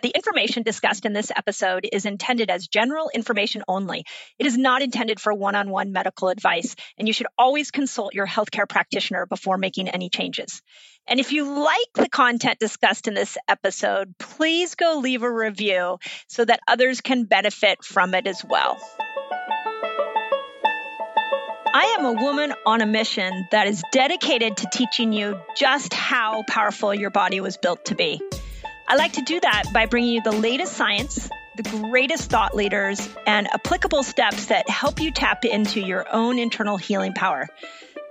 The information discussed in this episode is intended as general information only. It is not intended for one on one medical advice, and you should always consult your healthcare practitioner before making any changes. And if you like the content discussed in this episode, please go leave a review so that others can benefit from it as well. I am a woman on a mission that is dedicated to teaching you just how powerful your body was built to be. I like to do that by bringing you the latest science, the greatest thought leaders, and applicable steps that help you tap into your own internal healing power.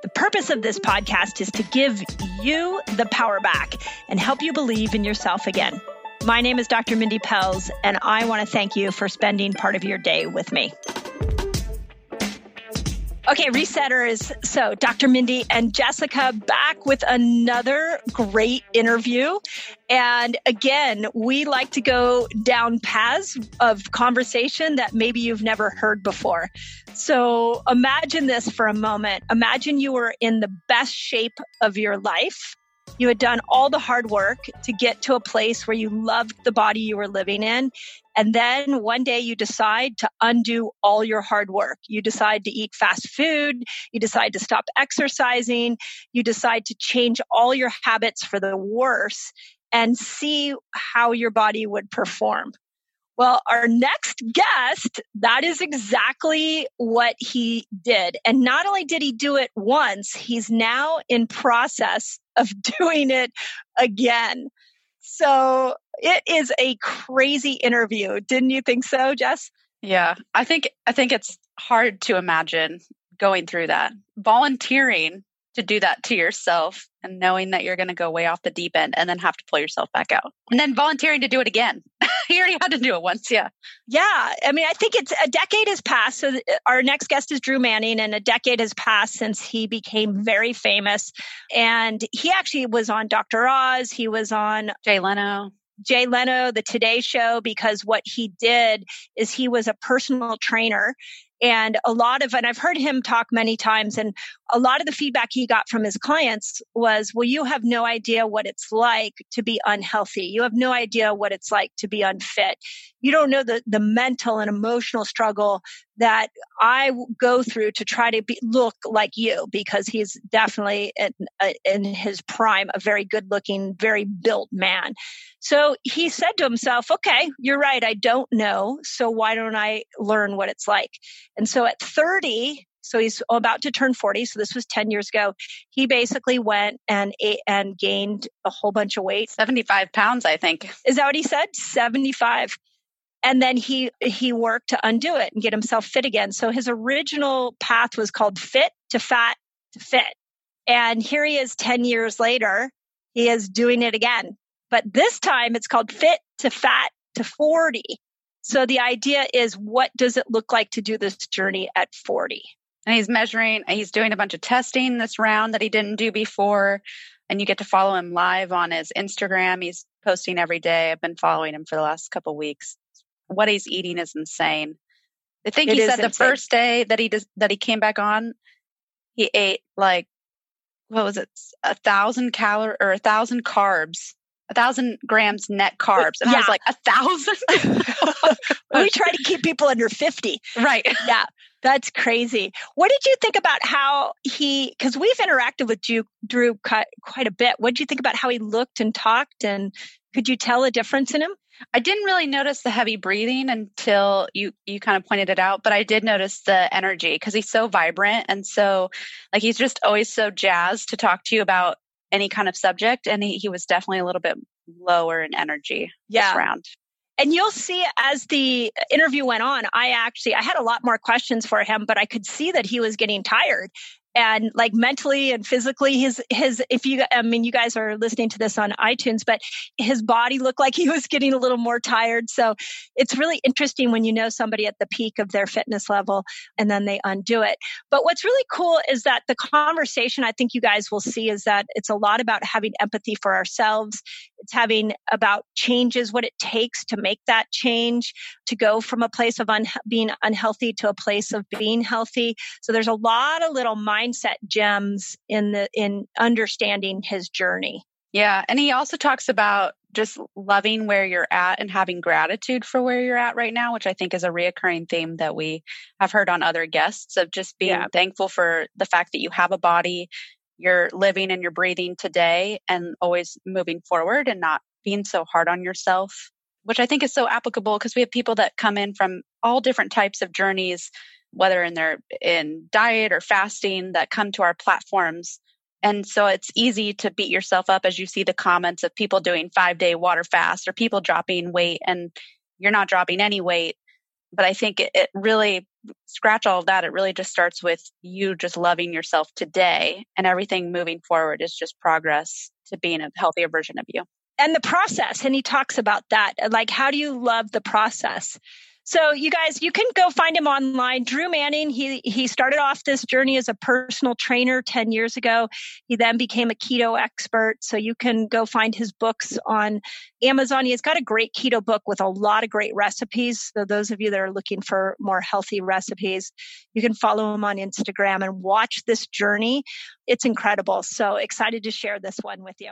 The purpose of this podcast is to give you the power back and help you believe in yourself again. My name is Dr. Mindy Pelz, and I want to thank you for spending part of your day with me. Okay, resetters. So, Dr. Mindy and Jessica back with another great interview. And again, we like to go down paths of conversation that maybe you've never heard before. So, imagine this for a moment. Imagine you were in the best shape of your life. You had done all the hard work to get to a place where you loved the body you were living in. And then one day you decide to undo all your hard work. You decide to eat fast food. You decide to stop exercising. You decide to change all your habits for the worse and see how your body would perform. Well, our next guest, that is exactly what he did. And not only did he do it once, he's now in process of doing it again. So it is a crazy interview. Didn't you think so, Jess? Yeah, I think I think it's hard to imagine going through that. Volunteering to do that to yourself and knowing that you're going to go way off the deep end and then have to pull yourself back out. And then volunteering to do it again you already had to do it once. Yeah. Yeah. I mean, I think it's a decade has passed. So uh, our next guest is Drew Manning, and a decade has passed since he became very famous. And he actually was on Dr. Oz. He was on Jay Leno. Jay Leno, the Today Show, because what he did is he was a personal trainer and a lot of, and I've heard him talk many times, and a lot of the feedback he got from his clients was, well, you have no idea what it's like to be unhealthy. You have no idea what it's like to be unfit. You don't know the, the mental and emotional struggle that I go through to try to be, look like you because he's definitely in, uh, in his prime, a very good looking, very built man. So he said to himself, okay, you're right. I don't know. So why don't I learn what it's like? And so at 30, so he's about to turn 40. So this was 10 years ago. He basically went and ate and gained a whole bunch of weight. 75 pounds, I think. Is that what he said? 75. And then he, he worked to undo it and get himself fit again. So his original path was called fit to fat to fit. And here he is 10 years later. He is doing it again. But this time it's called fit to fat to 40. So the idea is what does it look like to do this journey at 40? And he's measuring, he's doing a bunch of testing this round that he didn't do before. And you get to follow him live on his Instagram. He's posting every day. I've been following him for the last couple weeks. What he's eating is insane. I think it he said the first day that he does, that he came back on, he ate like what was it, a thousand calorie or a thousand carbs a thousand grams net carbs. And yeah. I was like, a thousand? we try to keep people under 50. Right. Yeah. That's crazy. What did you think about how he, because we've interacted with Drew, Drew quite, quite a bit. What did you think about how he looked and talked? And could you tell a difference in him? I didn't really notice the heavy breathing until you you kind of pointed it out, but I did notice the energy because he's so vibrant and so like he's just always so jazzed to talk to you about any kind of subject. And he, he was definitely a little bit lower in energy yeah. this round. And you'll see as the interview went on, I actually I had a lot more questions for him, but I could see that he was getting tired and like mentally and physically his his if you i mean you guys are listening to this on itunes but his body looked like he was getting a little more tired. So it's really interesting when you know somebody at the peak of their fitness level and then they undo it. But what's really cool is that the conversation i think you guys will see is that it's a lot about having empathy for ourselves it's having about changes what it takes to make that change to go from a place of un- being unhealthy to a place of being healthy so there's a lot of little mindset gems in the in understanding his journey. Yeah, and he also talks about just loving where you're at and having gratitude for where you're at right now, which I think is a reoccurring theme that we have heard on other guests of just being yeah. thankful for the fact that you have a body, you're living and you're breathing today and always moving forward and not being so hard on yourself, which I think is so applicable because we have people that come in from all different types of journeys, whether in their in diet or fasting that come to our platforms and so it's easy to beat yourself up as you see the comments of people doing five day water fast or people dropping weight and you're not dropping any weight. But I think it, it really, scratch all of that. It really just starts with you just loving yourself today and everything moving forward is just progress to being a healthier version of you. And the process. And he talks about that. Like, how do you love the process? So you guys, you can go find him online. Drew Manning, he he started off this journey as a personal trainer 10 years ago. He then became a keto expert. So you can go find his books on Amazon. He's got a great keto book with a lot of great recipes. So those of you that are looking for more healthy recipes, you can follow him on Instagram and watch this journey. It's incredible. So excited to share this one with you.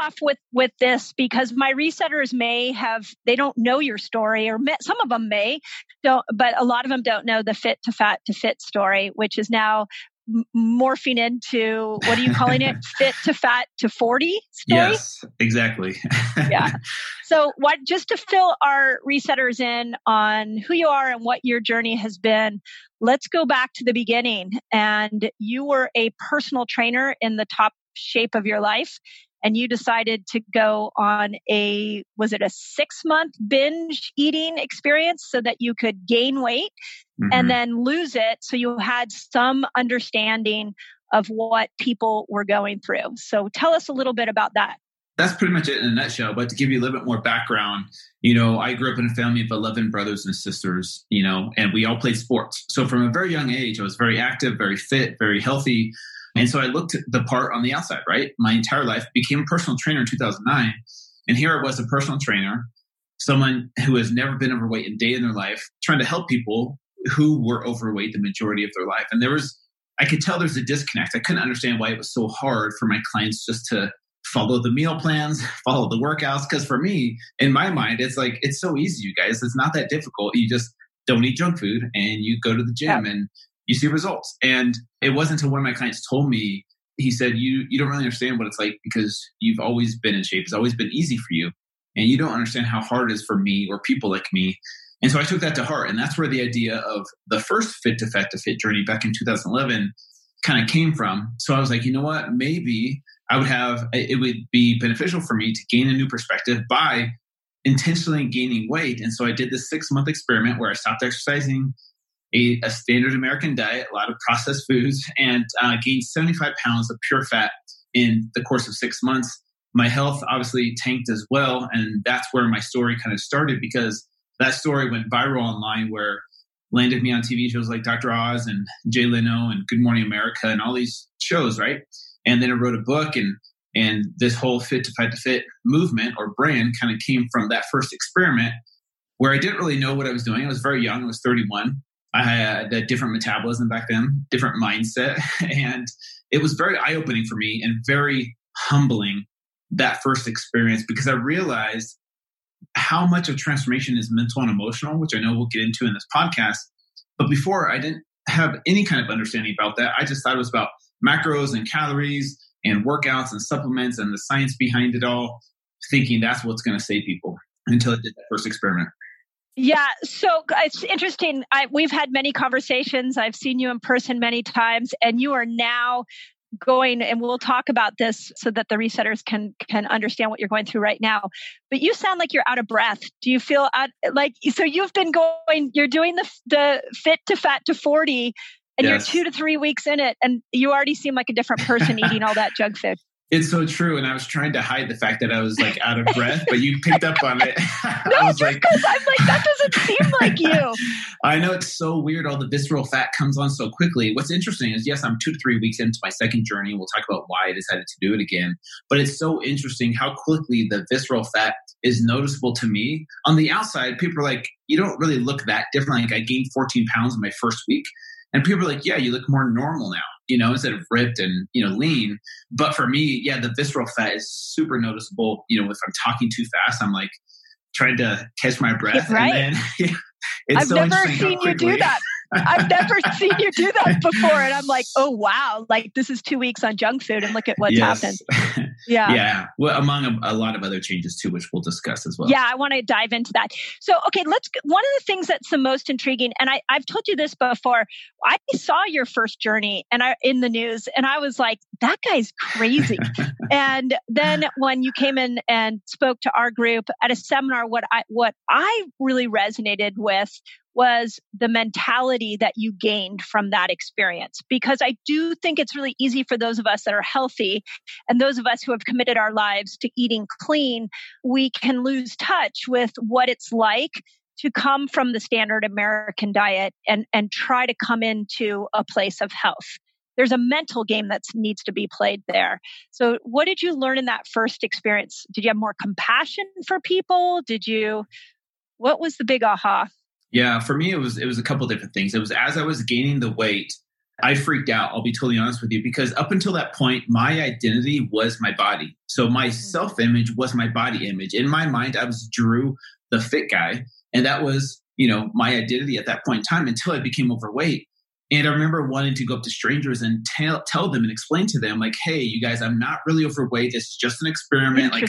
Off with with this because my resetters may have they don't know your story or may, some of them may don't but a lot of them don't know the fit to fat to fit story which is now morphing into what are you calling it? Fit to fat to 40 story? Yes exactly. Yeah. So what just to fill our resetters in on who you are and what your journey has been let's go back to the beginning and you were a personal trainer in the top shape of your life and you decided to go on a was it a 6 month binge eating experience so that you could gain weight mm-hmm. and then lose it so you had some understanding of what people were going through. So tell us a little bit about that. That's pretty much it in a nutshell. But to give you a little bit more background, you know, I grew up in a family of 11 brothers and sisters, you know, and we all played sports. So from a very young age, I was very active, very fit, very healthy. And so I looked at the part on the outside, right? My entire life became a personal trainer in 2009. And here I was a personal trainer, someone who has never been overweight a day in their life, trying to help people who were overweight the majority of their life. And there was, I could tell there's a disconnect. I couldn't understand why it was so hard for my clients just to follow the meal plans, follow the workouts. Because for me, in my mind, it's like, it's so easy, you guys. It's not that difficult. You just don't eat junk food and you go to the gym. Yeah. And you see results. And it wasn't until one of my clients told me, he said, you, you don't really understand what it's like because you've always been in shape. It's always been easy for you. And you don't understand how hard it is for me or people like me. And so I took that to heart. And that's where the idea of the first Fit to Fat to Fit journey back in 2011 kind of came from. So I was like, you know what? Maybe I would have, it would be beneficial for me to gain a new perspective by intentionally gaining weight. And so I did this six month experiment where I stopped exercising, ate a standard American diet, a lot of processed foods, and uh, gained 75 pounds of pure fat in the course of six months. My health obviously tanked as well. And that's where my story kind of started because that story went viral online where landed me on TV shows like Dr. Oz and Jay Leno and Good Morning America and all these shows, right? And then I wrote a book and and this whole fit to fat to fit movement or brand kind of came from that first experiment where I didn't really know what I was doing. I was very young, I was 31. I had a different metabolism back then, different mindset. And it was very eye opening for me and very humbling that first experience because I realized how much of transformation is mental and emotional, which I know we'll get into in this podcast. But before, I didn't have any kind of understanding about that. I just thought it was about macros and calories and workouts and supplements and the science behind it all, thinking that's what's going to save people until I did that first experiment. Yeah, so it's interesting. I, we've had many conversations. I've seen you in person many times, and you are now going and we'll talk about this so that the resetters can can understand what you're going through right now but you sound like you're out of breath do you feel out like so you've been going you're doing the the fit to fat to 40 and yes. you're two to three weeks in it and you already seem like a different person eating all that junk food it's so true. And I was trying to hide the fact that I was like out of breath, but you picked up on it. no, I was like, I'm like, that doesn't seem like you. I know it's so weird. All the visceral fat comes on so quickly. What's interesting is, yes, I'm two to three weeks into my second journey. We'll talk about why I decided to do it again. But it's so interesting how quickly the visceral fat is noticeable to me. On the outside, people are like, you don't really look that different. Like I gained 14 pounds in my first week. And people are like, yeah, you look more normal now you know, instead of ripped and, you know, lean. But for me, yeah, the visceral fat is super noticeable. You know, if I'm talking too fast, I'm like trying to catch my breath. Right. And then, I've so never seen you do that. I've never seen you do that before. And I'm like, oh, wow. Like, this is two weeks on junk food and look at what's yes. happened. Yeah. yeah. Well, among a, a, lot of other changes too, which we'll discuss as well. Yeah. I want to dive into that. So, okay, let's, one of the things that's the most intriguing, and I, I've told you this before, I saw your first journey and I, in the news and I was like, that guy's crazy. and then when you came in and spoke to our group at a seminar, what I, what I really resonated with was the mentality that you gained from that experience. Because I do think it's really easy for those of us that are healthy and those of us who have committed our lives to eating clean, we can lose touch with what it's like to come from the standard American diet and, and try to come into a place of health. There's a mental game that needs to be played there. So, what did you learn in that first experience? Did you have more compassion for people? Did you, what was the big aha? Yeah, for me it was it was a couple different things. It was as I was gaining the weight, I freaked out. I'll be totally honest with you because up until that point, my identity was my body. So my mm. self image was my body image. In my mind, I was Drew, the fit guy, and that was you know my identity at that point in time until I became overweight. And I remember wanting to go up to strangers and tell, tell them and explain to them, like, hey, you guys, I'm not really overweight. This is just an experiment. Like,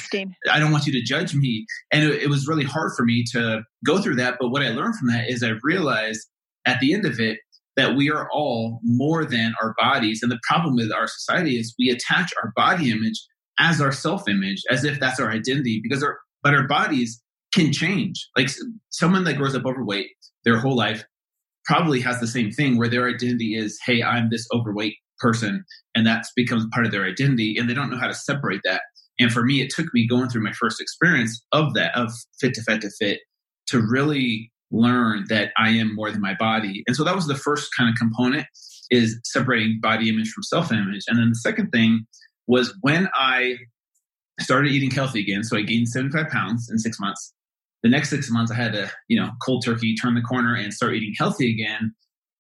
I don't want you to judge me. And it, it was really hard for me to go through that. But what I learned from that is I realized at the end of it that we are all more than our bodies. And the problem with our society is we attach our body image as our self image, as if that's our identity, because our, but our bodies can change. Like someone that grows up overweight their whole life probably has the same thing where their identity is, hey, I'm this overweight person, and that becomes part of their identity, and they don't know how to separate that. And for me, it took me going through my first experience of that, of fit to fit to fit, to really learn that I am more than my body. And so that was the first kind of component is separating body image from self image. And then the second thing was when I started eating healthy again. So I gained 75 pounds in six months the next six months, I had to, you know, cold turkey, turn the corner and start eating healthy again.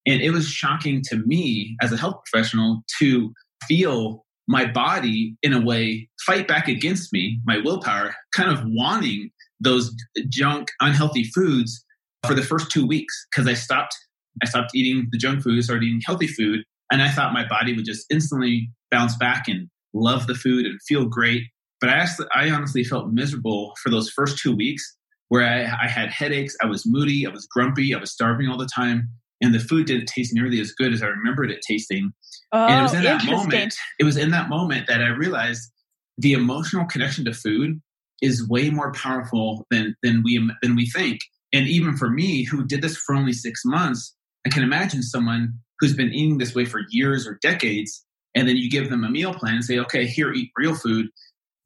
And it was shocking to me as a health professional to feel my body, in a way, fight back against me, my willpower, kind of wanting those junk, unhealthy foods for the first two weeks because I stopped I stopped eating the junk food, started eating healthy food. And I thought my body would just instantly bounce back and love the food and feel great. But I, actually, I honestly felt miserable for those first two weeks where I, I had headaches, I was moody, I was grumpy, I was starving all the time and the food didn't taste nearly as good as I remembered it tasting. Oh, and it was oh, in that moment. It was in that moment that I realized the emotional connection to food is way more powerful than than we than we think. And even for me, who did this for only six months, I can imagine someone who's been eating this way for years or decades, and then you give them a meal plan and say, "Okay, here, eat real food."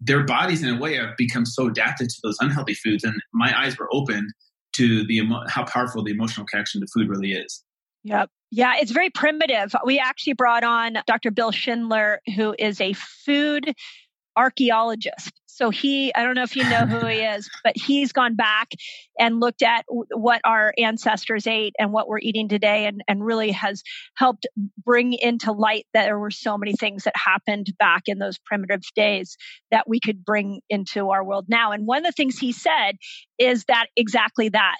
Their bodies, in a way, have become so adapted to those unhealthy foods, and my eyes were opened to the how powerful the emotional connection to food really is. Yep. Yeah, it's very primitive. We actually brought on Dr. Bill Schindler, who is a food archaeologist. So he, I don't know if you know who he is, but he's gone back and looked at what our ancestors ate and what we're eating today and, and really has helped bring into light that there were so many things that happened back in those primitive days that we could bring into our world now. And one of the things he said is that exactly that,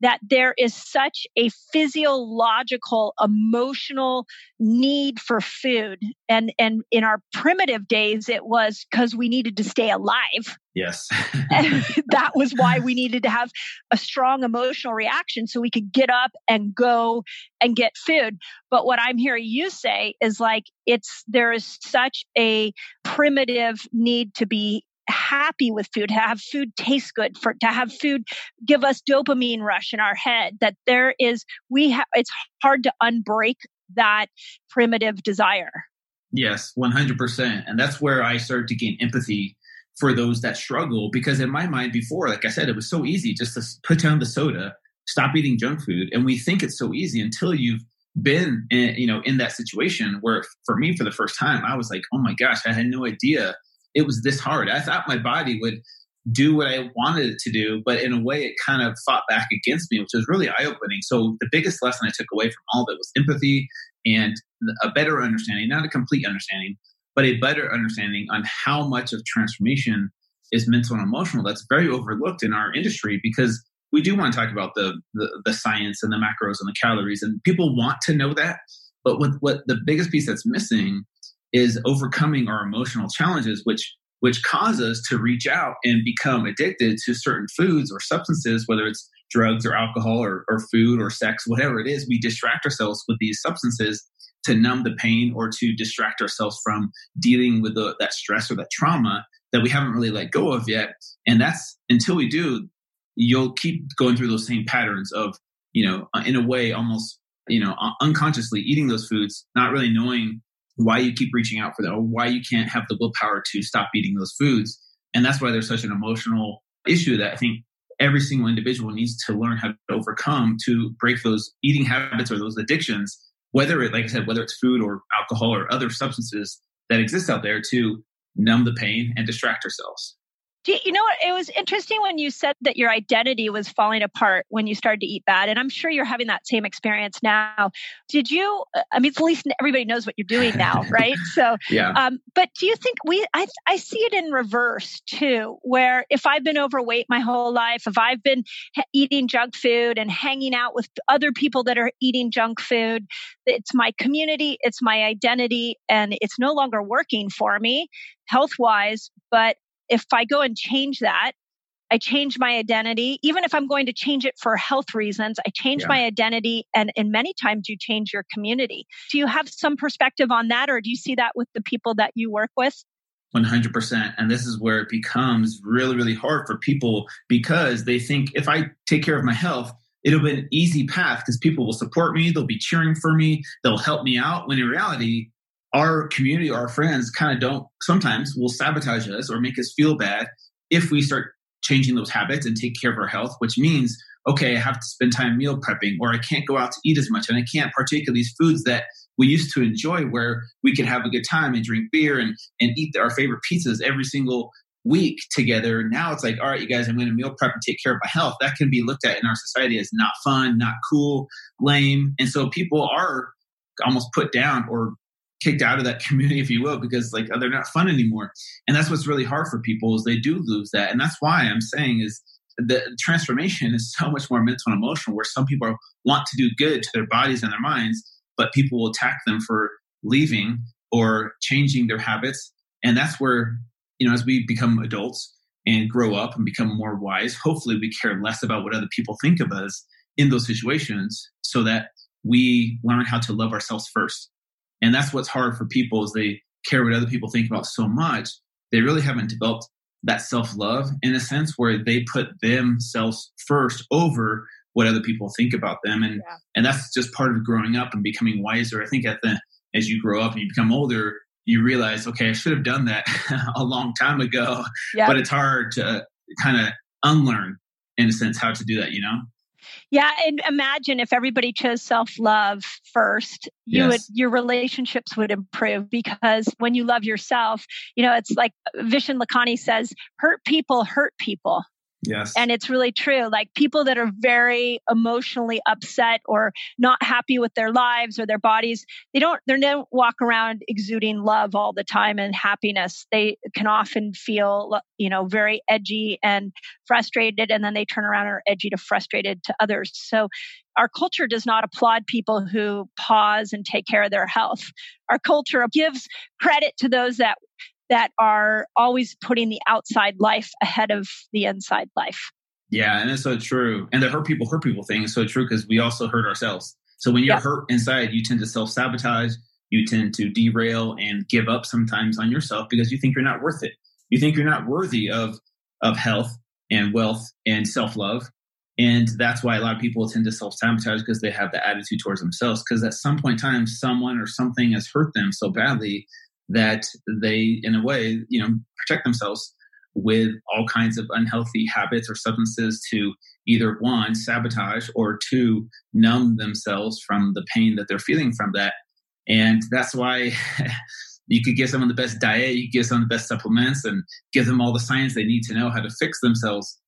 that there is such a physiological, emotional need for food. And, and in our primitive days, it was because we needed to stay alive. Yes. that was why we needed to have a strong emotional reaction so we could get up and go and get food. But what I'm hearing you say is like, it's, there is such a primitive need to be happy with food, to have food taste good, for to have food give us dopamine rush in our head. That there is, we have, it's hard to unbreak that primitive desire. Yes, 100%. And that's where I started to gain empathy for those that struggle because in my mind before, like I said, it was so easy just to put down the soda, stop eating junk food. And we think it's so easy until you've been in, you know, in that situation where for me, for the first time, I was like, oh my gosh, I had no idea it was this hard. I thought my body would do what I wanted it to do, but in a way, it kind of fought back against me, which was really eye opening. So, the biggest lesson I took away from all of it was empathy and a better understanding, not a complete understanding, but a better understanding on how much of transformation is mental and emotional. That's very overlooked in our industry because we do want to talk about the, the, the science and the macros and the calories, and people want to know that. But what, what the biggest piece that's missing is overcoming our emotional challenges, which which cause us to reach out and become addicted to certain foods or substances, whether it's drugs or alcohol or, or food or sex, whatever it is, we distract ourselves with these substances to numb the pain or to distract ourselves from dealing with the, that stress or that trauma that we haven't really let go of yet. And that's until we do, you'll keep going through those same patterns of, you know, uh, in a way, almost, you know, unconsciously eating those foods, not really knowing why you keep reaching out for them or why you can't have the willpower to stop eating those foods. And that's why there's such an emotional issue that I think every single individual needs to learn how to overcome to break those eating habits or those addictions, whether it, like I said, whether it's food or alcohol or other substances that exist out there to numb the pain and distract ourselves. You, you know what? It was interesting when you said that your identity was falling apart when you started to eat bad. And I'm sure you're having that same experience now. Did you, uh, I mean, at least everybody knows what you're doing now, right? So, yeah. Um, but do you think we, I, I see it in reverse too, where if I've been overweight my whole life, if I've been eating junk food and hanging out with other people that are eating junk food, it's my community, it's my identity, and it's no longer working for me health wise, but if I go and change that, I change my identity. Even if I'm going to change it for health reasons, I change yeah. my identity. And, and many times you change your community. Do you have some perspective on that, or do you see that with the people that you work with? 100%. And this is where it becomes really, really hard for people because they think if I take care of my health, it'll be an easy path because people will support me, they'll be cheering for me, they'll help me out. When in reality, our community, our friends kind of don't sometimes will sabotage us or make us feel bad if we start changing those habits and take care of our health, which means, okay, I have to spend time meal prepping or I can't go out to eat as much and I can't partake of these foods that we used to enjoy where we could have a good time and drink beer and, and eat our favorite pizzas every single week together. Now it's like, all right, you guys, I'm going to meal prep and take care of my health. That can be looked at in our society as not fun, not cool, lame. And so people are almost put down or kicked out of that community, if you will, because like they're not fun anymore. And that's what's really hard for people is they do lose that. And that's why I'm saying is the transformation is so much more mental and emotional where some people want to do good to their bodies and their minds but people will attack them for leaving or changing their habits and that's where you know as we become adults and grow up and become more wise hopefully we care less about what other people think of us in those situations so that we learn how to love ourselves first and that's what's hard for people is they care what other people think about so much they really haven't developed that self love in a sense where they put themselves first over what other people think about them and yeah. and that's just part of growing up and becoming wiser i think at the as you grow up and you become older you realize okay i should have done that a long time ago yeah. but it's hard to kind of unlearn in a sense how to do that you know yeah, and imagine if everybody chose self-love first, you yes. would your relationships would improve because when you love yourself, you know, it's like uh, Vishen Lakhiani says, hurt people hurt people. Yes. And it's really true. Like people that are very emotionally upset or not happy with their lives or their bodies, they don't they don't walk around exuding love all the time and happiness. They can often feel, you know, very edgy and frustrated and then they turn around and are edgy to frustrated to others. So our culture does not applaud people who pause and take care of their health. Our culture gives credit to those that that are always putting the outside life ahead of the inside life. Yeah, and it's so true. And the hurt people hurt people thing is so true because we also hurt ourselves. So when you're yeah. hurt inside, you tend to self sabotage, you tend to derail and give up sometimes on yourself because you think you're not worth it. You think you're not worthy of of health and wealth and self love. And that's why a lot of people tend to self sabotage because they have the attitude towards themselves. Because at some point in time, someone or something has hurt them so badly that they, in a way, you know, protect themselves with all kinds of unhealthy habits or substances to either one, sabotage, or two, numb themselves from the pain that they're feeling from that. And that's why you could give someone the best diet, you give someone the best supplements, and give them all the science they need to know how to fix themselves.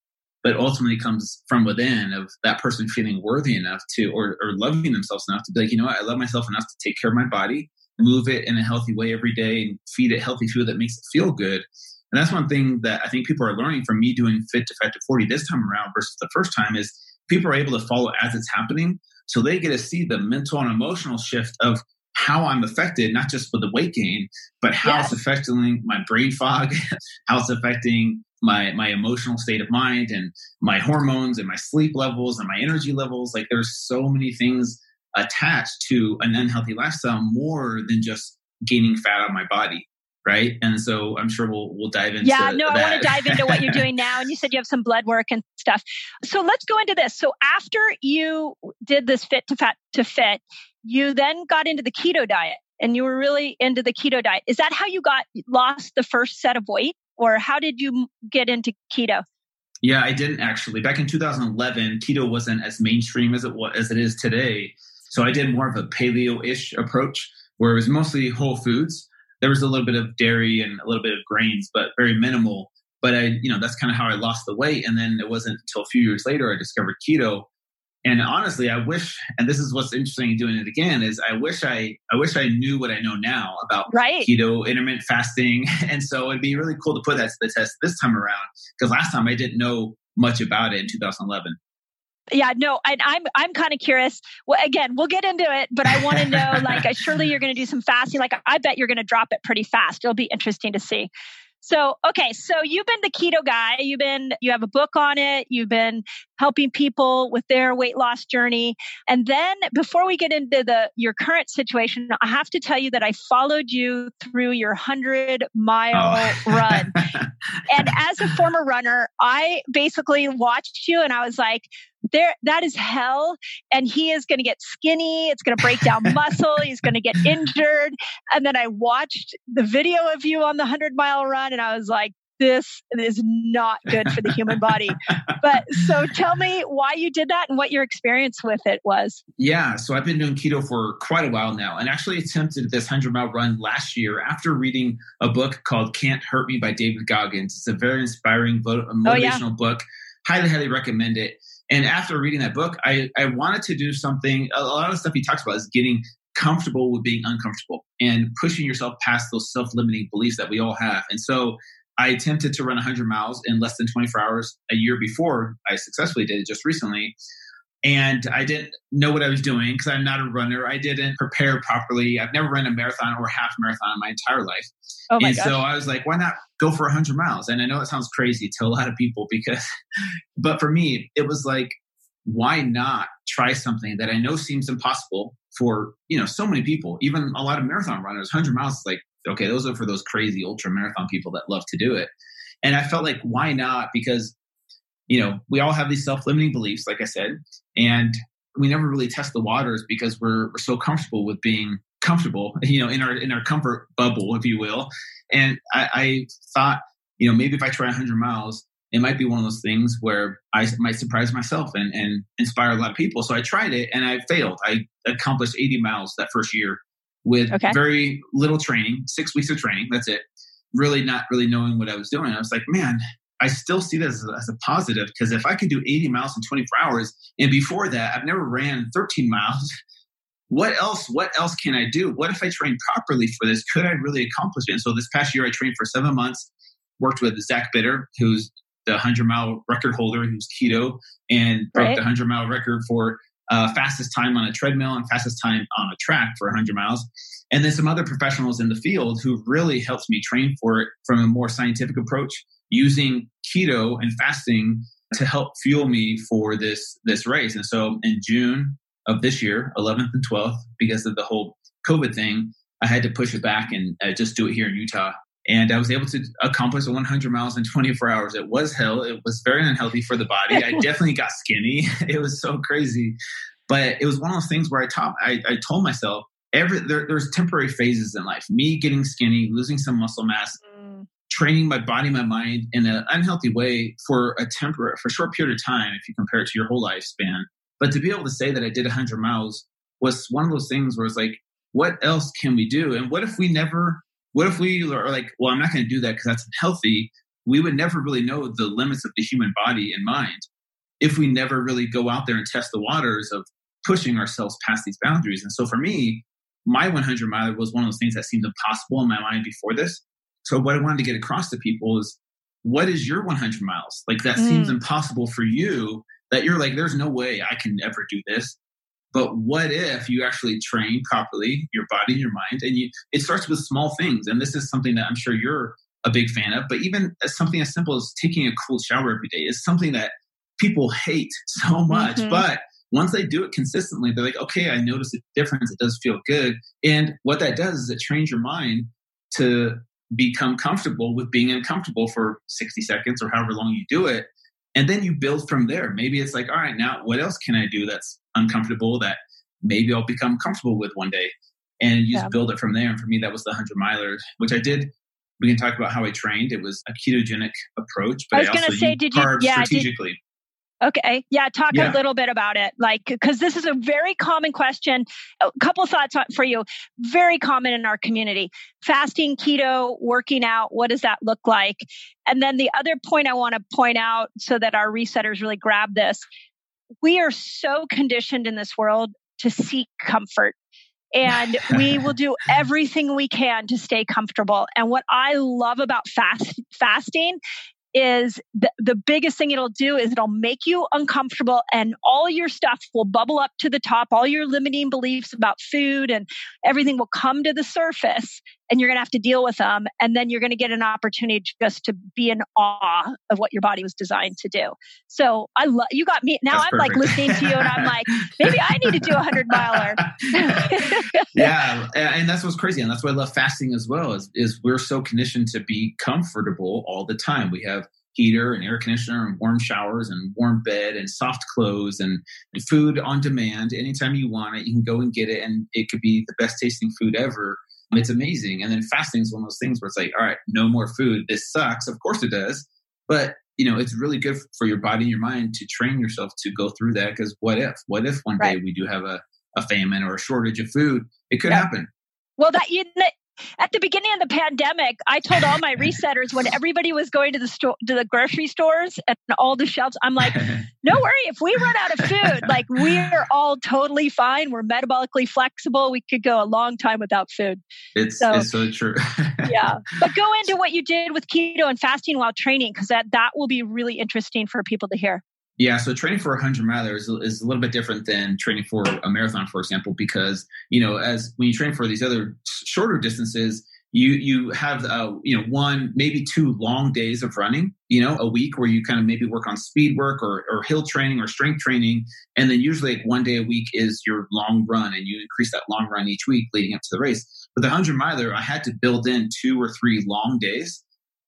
But ultimately comes from within of that person feeling worthy enough to, or, or loving themselves enough to be like, you know what, I love myself enough to take care of my body move it in a healthy way every day and feed it healthy food that makes it feel good. And that's one thing that I think people are learning from me doing Fit to Fat to 40 this time around versus the first time is people are able to follow as it's happening. So they get to see the mental and emotional shift of how I'm affected, not just with the weight gain, but how it's affecting my brain fog, how it's affecting my my emotional state of mind and my hormones and my sleep levels and my energy levels. Like there's so many things attached to an unhealthy lifestyle more than just gaining fat on my body right? And so i'm sure we'll we'll dive into yeah no that. i want to dive into what you're doing now and you said you have some blood work and stuff. So let's go into this. So after you did this fit to fat to fit you then got into the keto diet and you were really into the keto diet. Is that how you got lost the first set of weight or how did you get into keto? Yeah i didn't actually. Back in 2011 keto wasn't as mainstream as it was as it is today so I did more of a paleo ish approach where it was mostly whole foods. There was a little bit of dairy and a little bit of grains, but very minimal. But I, you know, that's kind of how I lost the weight. And then it wasn't until a few years later I discovered keto. And honestly, I wish, and this is what's interesting in doing it again, is I wish I, I wish I knew what I know now about right. keto, intermittent fasting. And so it'd be really cool to put that to the test this time around because last time I didn't know much about it in 2011 yeah no and i'm i'm kind of curious well again we'll get into it but i want to know like uh, surely you're going to do some fasting like i bet you're going to drop it pretty fast it'll be interesting to see so, okay, so you've been the keto guy. You've been, you have a book on it. You've been helping people with their weight loss journey. And then before we get into the, your current situation, I have to tell you that I followed you through your hundred mile oh. run. and as a former runner, I basically watched you and I was like, there that is hell and he is going to get skinny it's going to break down muscle he's going to get injured and then i watched the video of you on the 100 mile run and i was like this is not good for the human body. but so tell me why you did that and what your experience with it was. Yeah, so I've been doing keto for quite a while now and actually attempted this 100 mile run last year after reading a book called Can't Hurt Me by David Goggins. It's a very inspiring motivational oh, yeah. book. Highly, highly recommend it. And after reading that book, I, I wanted to do something. A lot of the stuff he talks about is getting comfortable with being uncomfortable and pushing yourself past those self limiting beliefs that we all have. And so I attempted to run 100 miles in less than 24 hours a year before. I successfully did it just recently. And I didn't know what I was doing because I'm not a runner. I didn't prepare properly. I've never run a marathon or half marathon in my entire life. Oh my and gosh. so I was like, why not go for 100 miles? And I know it sounds crazy to a lot of people because, but for me, it was like, why not try something that I know seems impossible for, you know, so many people, even a lot of marathon runners, 100 miles is like, okay, those are for those crazy ultra marathon people that love to do it. And I felt like, why not? Because, you know, we all have these self limiting beliefs, like I said, and we never really test the waters because we're, we're so comfortable with being comfortable, you know, in our, in our comfort bubble, if you will. And I, I thought, you know, maybe if I try 100 miles, it might be one of those things where I might surprise myself and, and inspire a lot of people. So I tried it and I failed. I accomplished 80 miles that first year with Okay. very little training, six weeks of training. That's it. Really not really knowing what I was doing. I was like, man, I still see this as a, as a positive because if I could do 80 miles in 24 hours, and before that, I've never ran 13 miles. What else? What else can I do? What if I train properly for this? Could I really accomplish it? And so this past year, I trained for seven months. Worked with Zach Bitter, who's the 100 mile record holder, who's keto, and broke Right. the 100 mile record for uh, fastest time on a treadmill and fastest time on a track for 100 miles. And then some other professionals in the field who really helped me train for it from a more scientific approach, using keto and fasting to help fuel me for this this race. And so in June of this year, 11th and 12th, because of the whole COVID thing, I had to push it back and uh, just do it here in Utah. And I was able to accomplish 100 miles in 24 hours. It was hell. It was very unhealthy for the body. I definitely got skinny. It was so crazy, but it was one of those things where I taught. I, I told myself every there, there's temporary phases in life. Me getting skinny, losing some muscle mass, Mm, training my body, my mind in an unhealthy way for a temporary, for a short period of time, if you compare it to your whole lifespan. But to be able to say that I did 100 miles was one of those things where it's like, what else can we do? And what if we never, what if we are like, well, I'm not going to do that because that's unhealthy. We would never really know the limits of the human body and mind if we never really go out there and test the waters of pushing ourselves past these boundaries. And so for me, my 100 miler was one of those things that seemed impossible in my mind before this. So what I wanted to get across to people is what is your 100 miles? Like that seems Mm. impossible for you that you're like, there's no way I can ever do this. But what if you actually train properly your body and your mind? And you, it starts with small things. And this is something that I'm sure you're a big fan of. But even something as simple as taking a cold shower every day is something that people hate so much. Mhm. But once they do it consistently, they're like, okay, I notice a difference. It does feel good. And what that does is it trains your mind to become comfortable with being uncomfortable for 60 seconds or however long you do it. And then you build from there. Maybe it's like, all right, now what else can I do that's uncomfortable that maybe I'll become comfortable with one day? And you Yeah. just build it from there. And for me, that was the 100 milers, which I did. We can talk about how I trained. It was a ketogenic approach, but I I, was gonna also say, did you- yeah, did- strategically. Okay. Yeah. Talk Yeah. a little bit about it. Like, because this is a very common question. A couple thoughts for you. Very common in our community. Fasting, keto, working out. What does that look like? And then the other point I want to point out so that our resetters really grab this we are so conditioned in this world to seek comfort. And we will do everything we can to stay comfortable. And what I love about fast fasting is the, the biggest thing it'll do is it'll make you uncomfortable and all your stuff will bubble up to the top all your limiting beliefs about food and everything will come to the surface and you're going to have to deal with them and then you're going to get an opportunity just to be in awe of what your body was designed to do so i love you got me now That's i'm like listening to you and i'm like maybe i need to do a 100 miler yeah, and that's what's crazy, and that's why I love fasting as well. Is is we're so conditioned to be comfortable all the time. We have heater and air conditioner and warm showers and warm bed and soft clothes and food on demand. Anytime you want it, you can go and get it, and it could be the best tasting food ever. Um, it's amazing. And then fasting is one of those things where it's like, all right, no more food. This sucks. Of course it does, but you know, it's really good for your body and your mind to train yourself to go through that. Because what if? What if one day we do have a a famine or a shortage of food. It could Yep. happen. Well, that you at the beginning of the pandemic, I told all my resetters when everybody was going to the store, to the grocery stores and all the shelves, I'm like, no worry, if we run out of food, like we're all totally fine. We're metabolically flexible. We could go a long time without food. It's so, it's so true. yeah. But go into what you did with keto and fasting while training, because that, that will be really interesting for people to hear. Yeah, so training for a hundred miler is, is a little bit different than training for a marathon, for example, because you know, as when you train for these other shorter distances, you you have uh, you know one maybe two long days of running, you know, a week where you kind of maybe work on speed work or or hill training or strength training, and then usually like one day a week is your long run, and you increase that long run each week leading up to the race. But the hundred miler, I had to build in two or three long days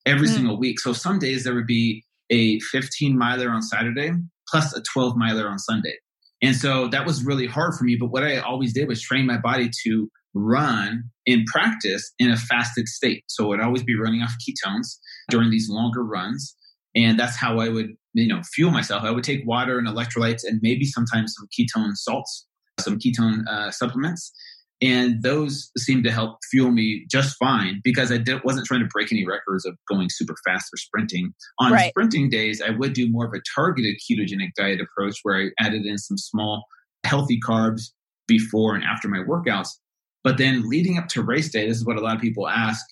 every mm. single week. So some days there would be a 15 miler on Saturday plus a 12 miler on Sunday. And so that was really hard for me. But what I always did was train my body to run in practice in a fasted state. So I'd always be running off ketones during these longer runs. And that's how I would, you know, fuel myself. I would take water and electrolytes and maybe sometimes some ketone salts, some ketone uh, supplements and those seemed to help fuel me just fine because I did, wasn't trying to break any records of going super fast or sprinting. On right. sprinting days, I would do more of a targeted ketogenic diet approach where I added in some small healthy carbs before and after my workouts. But then leading up to race day, this is what a lot of people ask.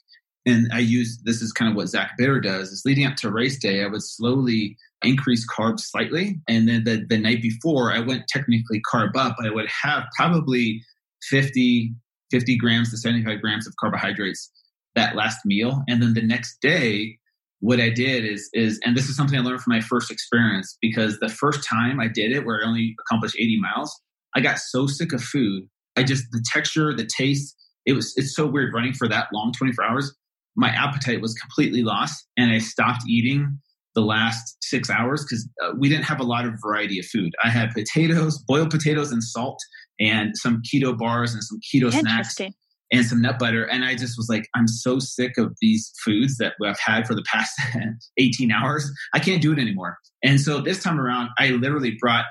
And I use this is kind of what Zach Bitter does is leading up to race day, I would slowly increase carbs slightly. And then the, the night before, I went technically carb up. I would have probably 50, 50 grams to 75 grams of carbohydrates that last meal. And then the next day, what I did is, is, and this is something I learned from my first experience because the first time I did it, where I only accomplished 80 miles, I got so sick of food. I just, the texture, the taste, it was, it's so weird running for that long, 24 hours. My appetite was completely lost and I stopped eating the last six hours because uh, we didn't have a lot of variety of food. I had potatoes, boiled potatoes and salt, and some keto bars and some keto snacks and some nut butter. And I just was like, I'm so sick of these foods that I've had for the past 18 hours. I can't do it anymore. And so this time around, I literally brought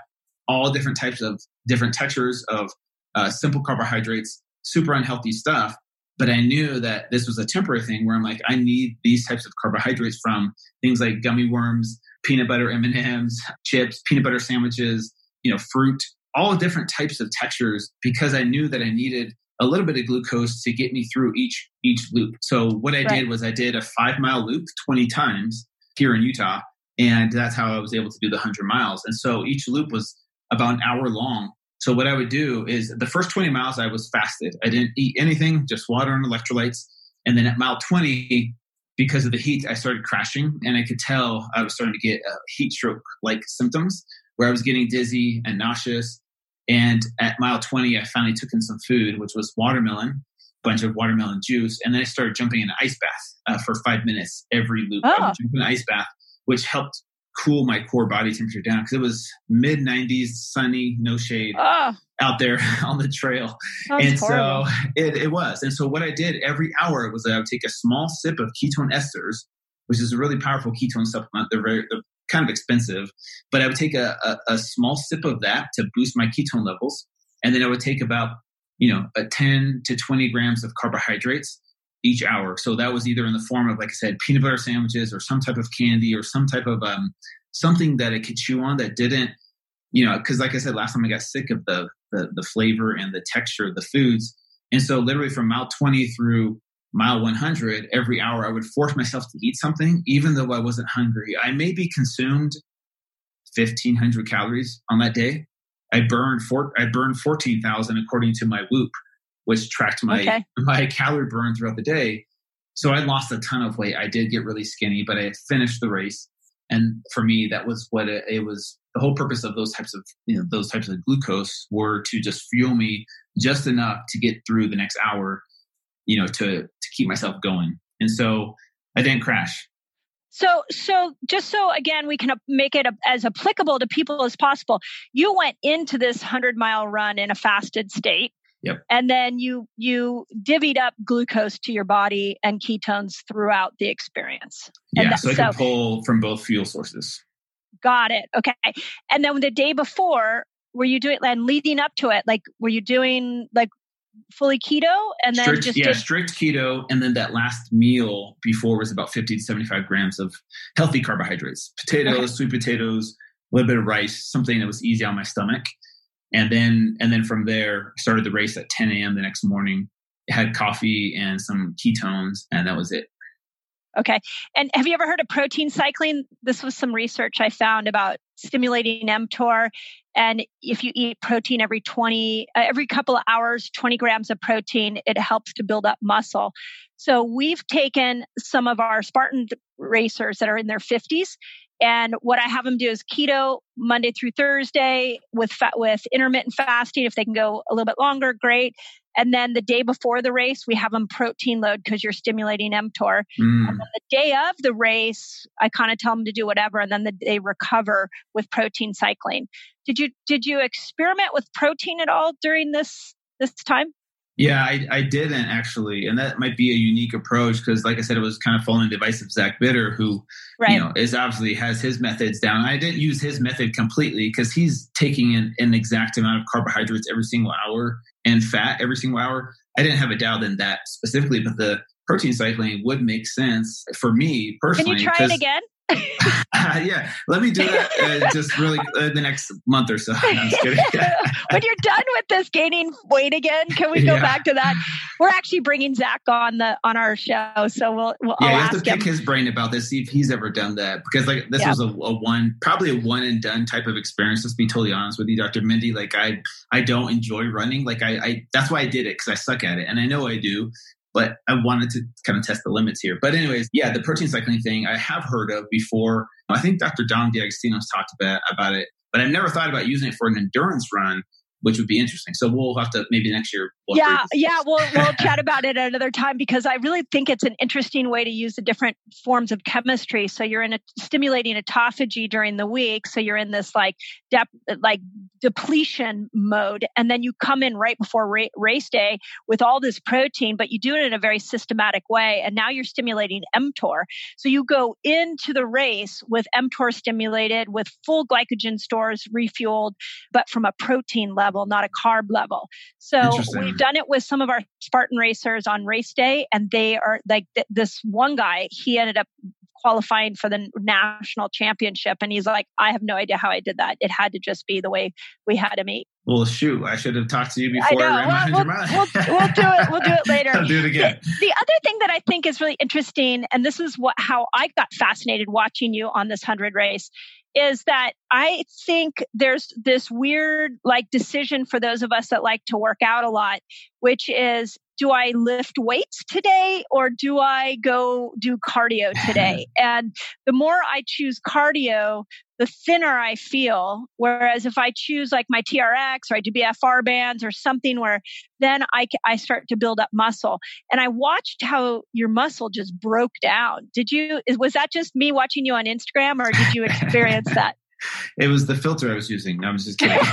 all different types of different textures of uh, simple carbohydrates, super unhealthy stuff. But I knew that this was a temporary thing where I'm like, I need these types of carbohydrates from things like gummy worms, peanut butter M&Ms, chips, peanut butter sandwiches, you know, fruit, all different types of textures because I knew that I needed a little bit of glucose to get me through each each loop. So what I right. did was I did a 5 mile loop 20 times here in Utah and that's how I was able to do the 100 miles. And so each loop was about an hour long so what I would do is the first 20 miles I was fasted. I didn't eat anything, just water and electrolytes. And then at mile 20, because of the heat, I started crashing and I could tell I was starting to get heat stroke like symptoms where I was getting dizzy and nauseous. And at mile 20, I finally took in some food, which was watermelon, a bunch of watermelon juice. And then I started jumping in an ice bath uh, for five minutes every loop. Oh. I would jump in an ice bath, which helped cool my core body temperature down because it was mid 90s, sunny, no shade oh. out there on the trail. and horrible. so it, it was. And so what I did every hour was I would take a small sip of ketone esters, which is a really powerful ketone supplement. They're very they're kind of expensive, but I would take a, a, a small sip of that to boost my ketone levels. And then I would take about, you know, a 10 to 20 grams of carbohydrates each hour. So that was either in the form of, like I said, peanut butter sandwiches or some type of candy or some type of um, something that I could chew on that didn't, you know, because like I said last time, I got sick of the, the the flavor and the texture of the foods. And so literally from mile 20 through mile 100, every hour I would force myself to eat something, even though I wasn't hungry. I maybe consumed 1,500 calories on that day. I burned four, I burned 14,000 according to my Whoop which tracked my okay. my calorie burn throughout the day. So I lost a ton of weight. I did get really skinny, but I finished the race. And for me, that was what it, it was. The whole purpose of those types of you know those types of glucose were to just fuel me just enough to get through the next hour, you know, to to keep myself going. And so I didn't crash. So, so just so again, we can make it as applicable to people as possible. You went into this hundred mile run in a fasted state. Yep. And then you you divvied up glucose to your body and ketones throughout the experience. Yeah, that, so I so, pull from both fuel sources. Got it. Okay. And then the day before, were you doing and leading up to it, like were you doing like fully keto and then strict, just yeah, did, strict keto, and then that last meal before was about fifty to seventy-five grams of healthy carbohydrates: potatoes, okay. sweet potatoes, a little bit of rice, something that was easy on my stomach, and then and then from there started the race at 10 a.m. the next morning. Had coffee and some ketones, and that was it. Okay. And have you ever heard of protein cycling? This was some research I found about stimulating mTOR. And if you eat protein every 20, uh, every couple of hours, 20 grams of protein, it helps to build up muscle. So we've taken some of our Spartan racers that are in their 50s and what I have them do is keto Monday through Thursday with fat, with intermittent fasting. If they can go a little bit longer, great. And then the day before the race, we have them protein load because you're stimulating mTOR. Mm. And then the day of the race, I kind of tell them to do whatever, and then the, they recover with protein cycling. Did you did you experiment with protein at all during this this time? Yeah, I, I didn't actually, and that might be a unique approach because, like I said, it was kind of following the advice of Zach Bitter, who right. you know is obviously has his methods down. I didn't use his method completely because he's taking in an exact amount of carbohydrates every single hour and fat every single hour. I didn't have a doubt in that specifically, but the protein cycling would make sense for me personally. Can you try it again? Uh, yeah, let me do that uh, just really uh, the next month or so. No, when you're done with this gaining weight again, can we go yeah. back to that? We're actually bringing Zach on the on our show, so we'll, we'll yeah, I'll you have to pick him. his brain about this, see if he's ever done that because like this yeah. was a, a, one, probably a one and done type of experience. Let's be totally honest with you, Dr. Mindy. Like I, I don't enjoy running. Like I, I that's why I did it because I suck at it, and I know I do but I wanted to kind of test the limits here. But anyways, yeah, the protein cycling thing I have heard of before. I think Dr. Dom D'Agostino's talked about, about it, but I've never thought about using it for an endurance run which would be interesting. So we'll have to maybe next year. We'll yeah, yeah, we'll we'll chat about it at another time because I really think it's an interesting way to use the different forms of chemistry. So you're in a stimulating autophagy during the week, so you're in this like dep- like depletion mode, and then you come in right before ra- race day with all this protein, but you do it in a very systematic way, and now you're stimulating mTOR. So you go into the race with mTOR stimulated, with full glycogen stores refueled, but from a protein level level, not a carb level. So we've done it with some of our Spartan racers on race day, and they are like th- this one guy, he ended up qualifying for the national championship. And he's like, I have no idea how I did that. It had to just be the way we had to meet. Well, shoot, I should have talked to you before I, I ran well, we'll, we'll, we'll, do it. We'll do it later. I'll do it again. The, the, other thing that I think is really interesting, and this is what how I got fascinated watching you on this hundred race, is that I think there's this weird like decision for those of us that like to work out a lot, which is do I lift weights today or do I go do cardio today? and the more I choose cardio, the thinner I feel. Whereas if I choose like my TRX or I do BFR bands or something where then I, I start to build up muscle. And I watched how your muscle just broke down. Did you, was that just me watching you on Instagram or did you experience that? It was the filter I was using. No, I'm just kidding.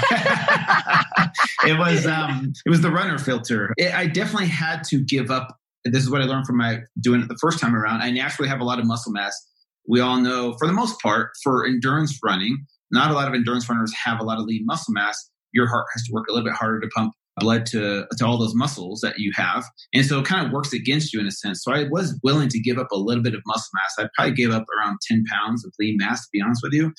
it was um, it was the runner filter. It, I definitely had to give up. This is what I learned from my doing it the first time around. I naturally have a lot of muscle mass. We all know, for the most part, for endurance running, not a lot of endurance runners have a lot of lean muscle mass. Your heart has to work a little bit harder to pump blood to, to all those muscles that you have. And so it kind of works against you in a sense. So I was willing to give up a little bit of muscle mass. I probably gave up around 10 pounds of lean mass, to be honest with you,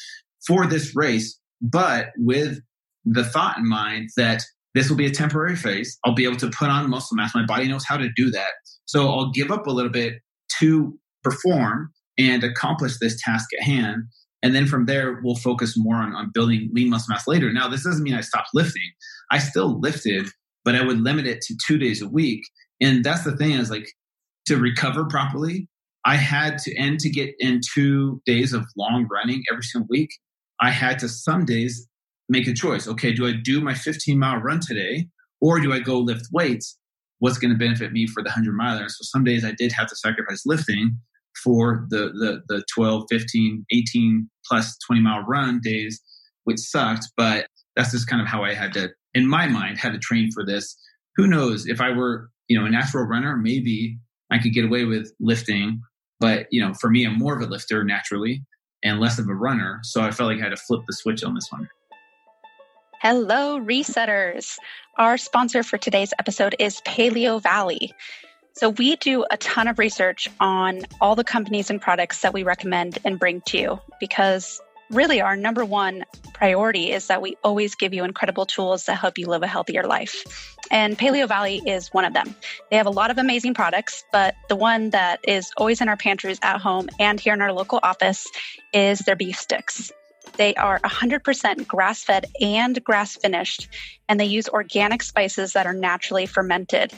for this race, but with the thought in mind that this will be a temporary phase. I'll be able to put on muscle mass. My body knows how to do that. So I'll give up a little bit to perform and accomplish this task at hand. And then from there, we'll focus more on, on building lean muscle mass later. Now, this doesn't mean I stopped lifting. I still lifted, but I would limit it to two days a week. And that's the thing is like to recover properly, I had to end to get in two days of long running every single week. I had to some days make a choice. Okay, do I do my 15 mile run today or do I go lift weights? What's going to benefit me for the 100 miler? So some days I did have to sacrifice lifting for the, the, the 12, 15, 18 plus 20 mile run days, which sucked. But that's just kind of how I had to, in my mind, had to train for this. Who knows if I were, you know, a natural runner, maybe I could get away with lifting. But, you know, for me, I'm more of a lifter naturally and less of a runner. So I felt like I had to flip the switch on this one. Hello, resetters. Our sponsor for today's episode is Paleo Valley. So, we do a ton of research on all the companies and products that we recommend and bring to you because really our number one priority is that we always give you incredible tools that help you live a healthier life. And Paleo Valley is one of them. They have a lot of amazing products, but the one that is always in our pantries at home and here in our local office is their beef sticks. They are 100% grass fed and grass finished, and they use organic spices that are naturally fermented.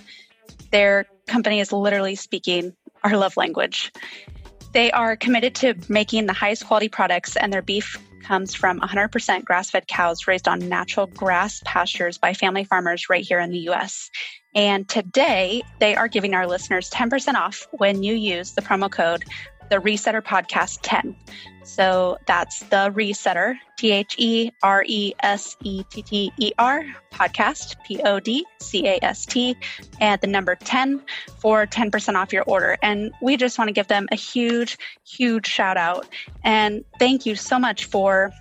Their company is literally speaking our love language. They are committed to making the highest quality products, and their beef comes from 100% grass fed cows raised on natural grass pastures by family farmers right here in the US. And today, they are giving our listeners 10% off when you use the promo code the Resetter Podcast 10. So that's the Resetter, T H E R E S E T T E R podcast, P O D C A S T, and the number 10 for 10% off your order. And we just want to give them a huge, huge shout out. And thank you so much for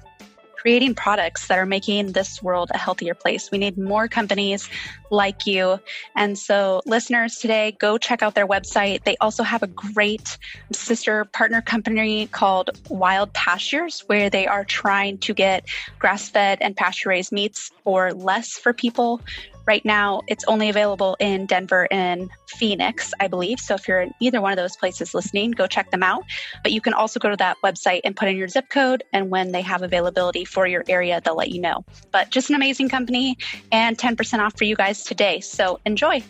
creating products that are making this world a healthier place. We need more companies like you. And so, listeners, today, go check out their website. They also have a great sister partner company called Wild Pastures, where they are trying to get grass fed and pasture raised meats for less for people Right now, it's only available in Denver and Phoenix, I believe. So if you're in either one of those places listening, go check them out. But you can also go to that website and put in your zip code. And when they have availability for your area, they'll let you know. But just an amazing company and 10% off for you guys today. So enjoy.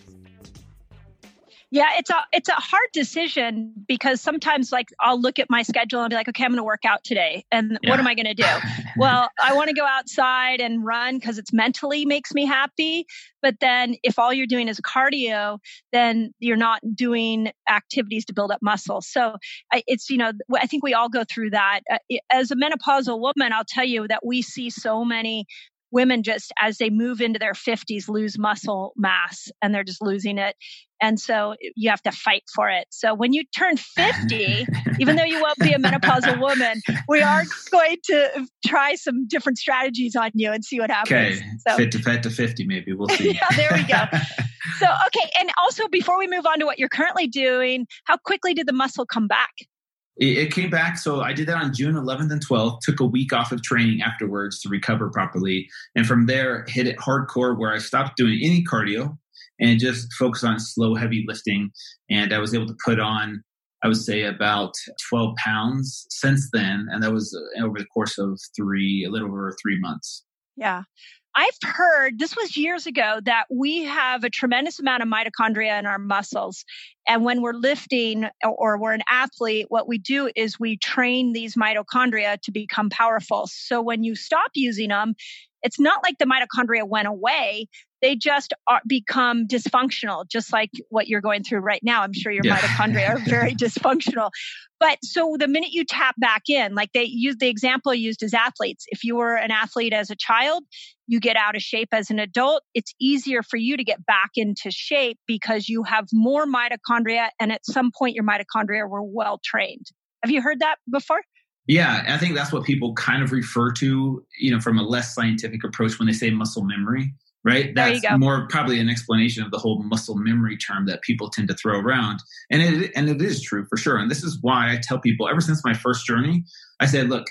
Yeah, it's a it's a hard decision because sometimes like I'll look at my schedule and be like, okay, I'm going to work out today, and yeah. what am I going to do? well, I want to go outside and run because it's mentally makes me happy. But then if all you're doing is cardio, then you're not doing activities to build up muscle. So it's you know I think we all go through that. Uh, as a menopausal woman, I'll tell you that we see so many women just as they move into their 50s lose muscle mass and they're just losing it. And so you have to fight for it. So when you turn 50 even though you won't be a menopausal woman we are going to try some different strategies on you and see what happens. Okay so, fit to fit to 50 maybe we'll see. Yeah there we go. So okay and also before we move on to what you're currently doing how quickly did the muscle come back it, came back. So I did that on June 11th and 12th, took a week off of training afterwards to recover properly. And from there, hit it hardcore where I stopped doing any cardio and just focused on slow, heavy lifting. And I was able to put on, I would say, about 12 pounds since then. And that was over the course of three, a little over three months. Yeah. I've heard this was years ago that we have a tremendous amount of mitochondria in our muscles. And when we're lifting or we're an athlete, what we do is we train these mitochondria to become powerful. So when you stop using them, it's not like the mitochondria went away they just are, become dysfunctional, just like what you're going through right now. I'm sure your yeah. mitochondria are very dysfunctional. But so the minute you tap back in, like they use the example used as athletes, if you were an athlete as a child, you get out of shape as an adult, it's easier for you to get back into shape because you have more mitochondria. And at some point, your mitochondria were well trained. Have you heard that before? Yeah, I think that's what people kind of refer to, you know, from a less scientific approach when they say muscle memory right? That's more probably an explanation of the whole muscle memory term that people tend to throw around. And it and it is true for sure. And this is why I tell people ever since my first journey, I said, look,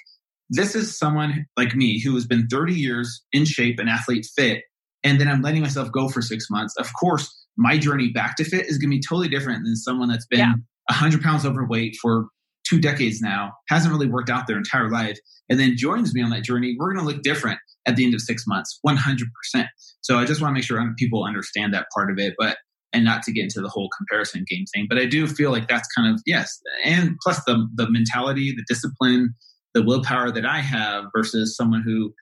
this is someone like me who has been 30 years in shape and athlete fit, and then I'm letting myself go for six months. Of course, my journey back to fit is going to be totally different than someone that's been yeah. 100 pounds overweight for two decades now, hasn't really worked out their entire life, and then joins me on that journey. We're going to look different at the end of six months, 100%. So I just want to make sure people understand that part of it, but and not to get into the whole comparison game thing. But I do feel like that's kind of yes, and plus the the mentality, the discipline, the willpower that I have versus someone who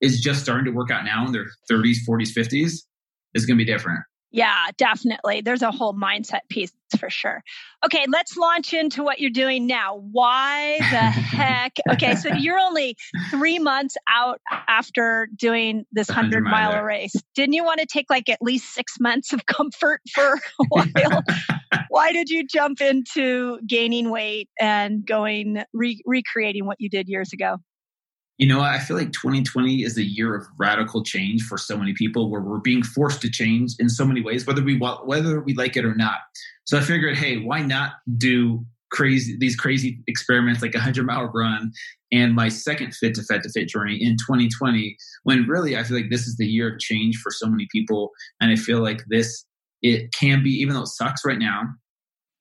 is just starting to work out now in their 30s, 40s, 50s is going to be different. Yeah, definitely. There's a whole mindset piece for sure. Okay, let's launch into what you're doing now. Why the heck? Okay, so you're only three months out after doing this 100 mile race. Didn't you want to take like at least six months of comfort for a while? Why did you jump into gaining weight and going re- recreating what you did years ago? You know, I feel like 2020 is a year of radical change for so many people where we're being forced to change in so many ways, whether we want, whether we like it or not. So I figured, hey, why not do crazy these crazy experiments like a hundred mile run and my second fit to fat to fit journey in 2020 when really I feel like this is the year of change for so many people and I feel like this it can be even though it sucks right now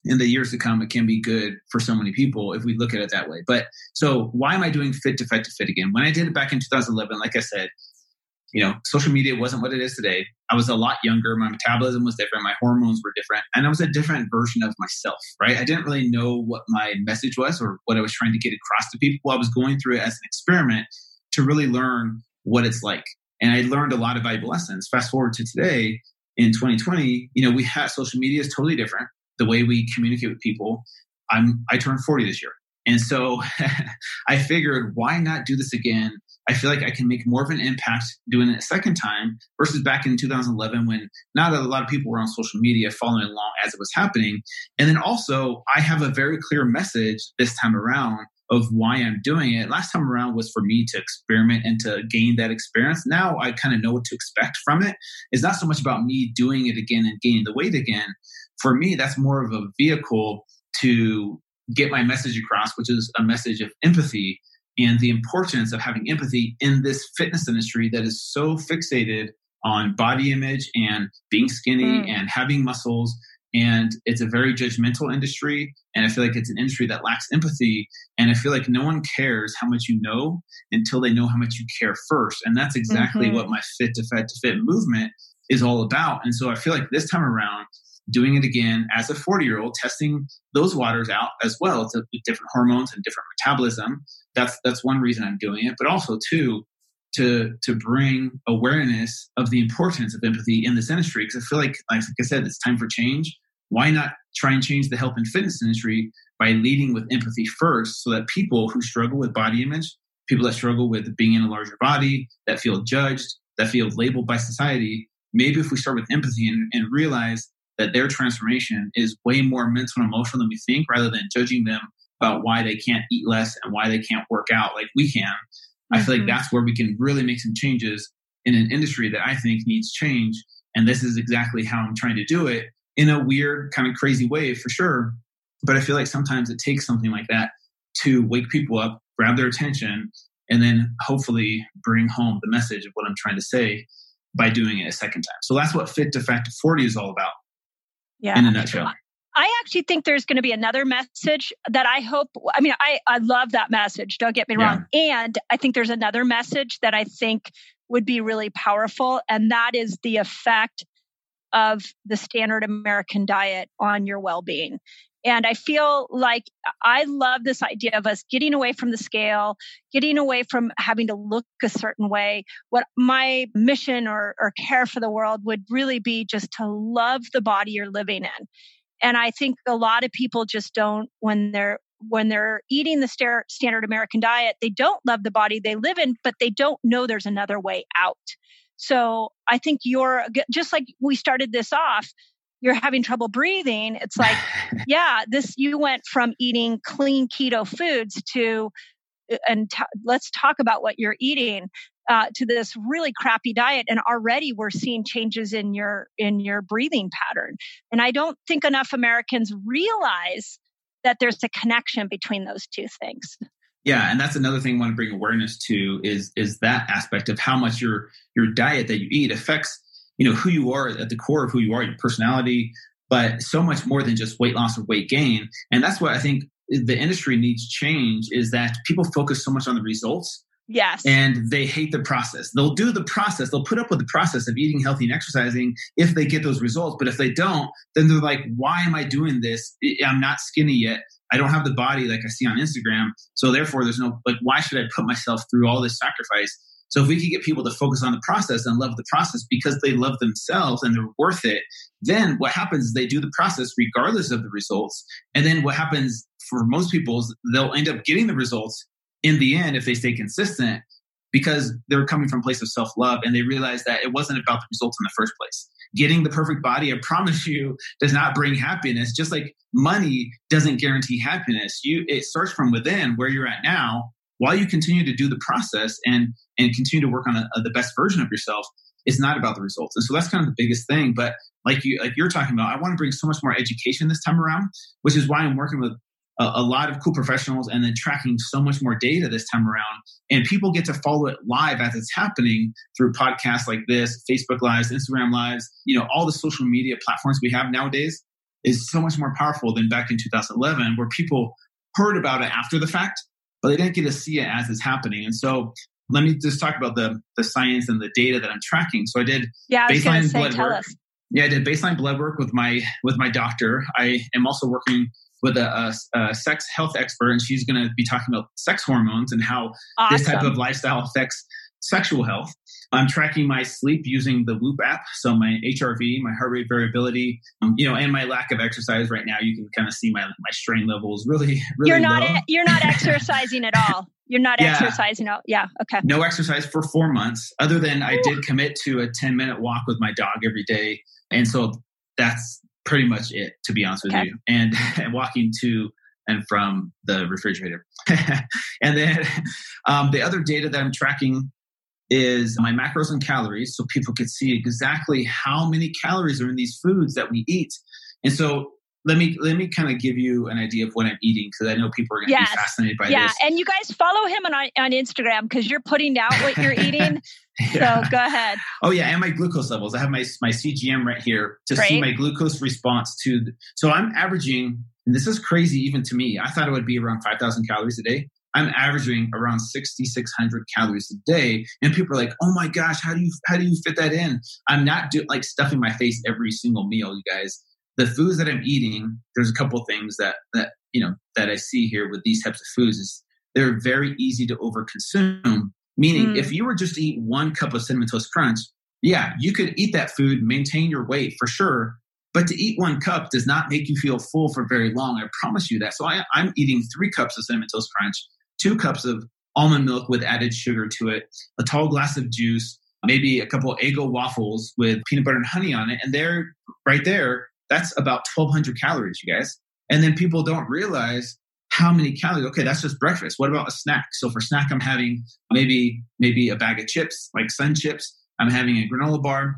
in the years to come, it can be good for so many people if we look at it that way. But so why am I doing fit to fat to fit again? When I did it back in 2011, like I said, you know, social media wasn't what it is today. I was a lot younger. My metabolism was different. My hormones were different. And I was a different version of myself, right? I didn't really know what my message was or what I was trying to get across to people. I was going through it as an experiment to really learn what it's like. And I learned a lot of valuable lessons. Fast forward to today in 2020, you know, we have social media is totally different the way we communicate with people. I'm I turned 40 this year. And so I figured why not do this again? I feel like I can make more of an impact doing it a second time versus back in 2011 when not a lot of people were on social media following along as it was happening. And then also, I have a very clear message this time around of why I'm doing it. Last time around was for me to experiment and to gain that experience. Now I kind of know what to expect from it. It's not so much about me doing it again and gaining the weight again, for me, that's more of a vehicle to get my message across, which is a message of empathy and the importance of having empathy in this fitness industry that is so fixated on body image and being skinny mm. and having muscles. And it's a very judgmental industry. And I feel like it's an industry that lacks empathy. And I feel like no one cares how much you know until they know how much you care first. And that's exactly mm-hmm. what my fit to fat to fit movement is all about. And so I feel like this time around, doing it again as a 40 year old, testing those waters out as well to different hormones and different metabolism. That's that's one reason I'm doing it, but also too to to bring awareness of the importance of empathy in this industry because I feel like, like I said, it's time for change. Why not try and change the health and fitness industry by leading with empathy first, so that people who struggle with body image, people that struggle with being in a larger body, that feel judged, that feel labeled by society, maybe if we start with empathy and, and realize that their transformation is way more mental and emotional than we think rather than judging them about why they can't eat less and why they can't work out like we can. Mm-hmm. I feel like mm-hmm. that's where we can really make some changes in an industry that I think needs change. And this is exactly how I'm trying to do it in a weird, kind of crazy way for sure. But I feel like sometimes it takes something like that to wake people up, grab their attention, and then hopefully bring home the message of what I'm trying to say by doing it a second time. So that's what Fit to Fat to 40 is all about. Yeah. In a nutshell. I actually think there's going to be another message that I hope. I mean, I, I love that message. Don't get me yeah. wrong. And I think there's another message that I think would be really powerful, and that is the effect of the standard American diet on your well being. And I feel like I love this idea of us getting away from the scale, getting away from having to look a certain way. What my mission or, or care for the world would really be just to love the body you're living in. And I think a lot of people just don't, when they're when they're eating the standard American diet, they don't love the body they live in, but they don't know there's another way out. So I think you're just like we started this off you're having trouble breathing it's like yeah this you went from eating clean keto foods to uh, and t- let's talk about what you're eating uh, to this really crappy diet and already we're seeing changes in your in your breathing pattern. And i don't think enough americans realize that there's a connection between those two things. Yeah and that's another thing i want to bring awareness to is is that aspect of how much your your diet that you eat affects you know who you are at the core of who you are your personality but so much more than just weight loss or weight gain and that's what i think the industry needs change is that people focus so much on the results Yes. And they hate the process. They'll do the process. They'll put up with the process of eating healthy and exercising if they get those results. But if they don't, then they're like, why am I doing this? I'm not skinny yet. I don't have the body like I see on Instagram. So therefore, there's no, like, why should I put myself through all this sacrifice? So if we could get people to focus on the process and love the process because they love themselves and they're worth it, then what happens is they do the process regardless of the results. And then what happens for most people is they'll end up getting the results in the end if they stay consistent because they're coming from a place of self-love and they realize that it wasn't about the results in the first place. Getting the perfect body, I promise you, does not bring happiness. Just like money doesn't guarantee happiness. You it starts from within where you're at now while you continue to do the process and and continue to work on a, a, the best version of yourself it's not about the results. And so that's kind of the biggest thing. But like you like you're talking about i want to bring so much more education this time around which is why i'm working with a, a lot of cool professionals and then tracking so much more data this time around. And people get to follow it live as it's happening through podcasts like this facebook lives instagram lives you know all the social media platforms we have nowadays is so much more powerful than back in 2011 where people heard about it after the fact but they didn't get to see it as it's happening. And so let me just talk about the the science and the data that I'm tracking. So I did yeah, I baseline say, blood work. Us. Yeah, I did baseline blood work with my with my doctor. I am also working with a, a, a sex health expert, and she's going to be talking about sex hormones and how awesome. this type of lifestyle affects sexual health. I'm tracking my sleep using the Whoop app. So my HRV, my heart rate variability, um, you know, and my lack of exercise right now, you can kind of see my, my strain levels really, really You're not, low. you're not exercising at all. You're not yeah. exercising. Out. Yeah. Okay. No exercise for four months, other than. I did commit to a 10 minute walk with my dog every day. And so that's pretty much it, to be honest with okay. you. And, and walking to and from the refrigerator. and then um, the other data that I'm tracking is my macros and calories so people could see exactly how many calories are in these foods that we eat. And so let me let me kind of give you an idea of what I'm eating because I know people are going to yes. be fascinated by yeah. this. Yeah, and you guys follow him on on Instagram because you're putting out what you're eating. yeah. So go ahead. Oh yeah, and my glucose levels. I have my my CGM right here to Great. see my glucose response to. The, so I'm averaging, and this is crazy even to me. I thought it would be around 5,000 calories a day. I'm averaging around 6,600 calories a day. And people are like, oh my gosh, how do you, how do you fit that in? I'm not do, like stuffing my face every single meal, you guys. The foods that I'm eating, there's a couple things that, that, you know, that I see here with these types of foods is they're very easy to overconsume. Meaning mm. if you were just to eat one cup of cinnamon toast crunch, yeah, you could eat that food, maintain your weight for sure. But to eat one cup does not make you feel full for very long. I promise you that. So I, am eating three cups of cinnamon toast crunch two cups of almond milk with added sugar to it, a tall glass of juice, maybe a couple Eggo waffles with peanut butter and honey on it. And there, right there, that's about 1200 calories, you guys. And then people don't realize how many calories. Okay, that's just breakfast. What about a snack? So for snack, I'm having maybe, maybe a bag of chips, like sun chips. I'm having a granola bar.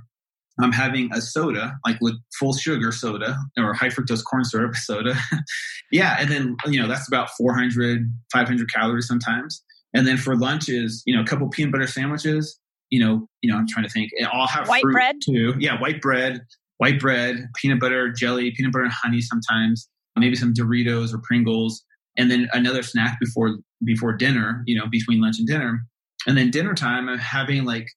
I'm having a soda, like with full sugar soda or high fructose corn syrup soda. yeah. And then, you know, that's about 400, 500 calories sometimes. And then for lunches, you know, a couple peanut butter sandwiches, you know, you know, I'm trying to think. I'll have white bread too. Yeah. White bread, white bread, peanut butter, jelly, peanut butter and honey sometimes, maybe some Doritos or Pringles. And then another snack before, before dinner, you know, between lunch and dinner. And then dinner time, I'm having like,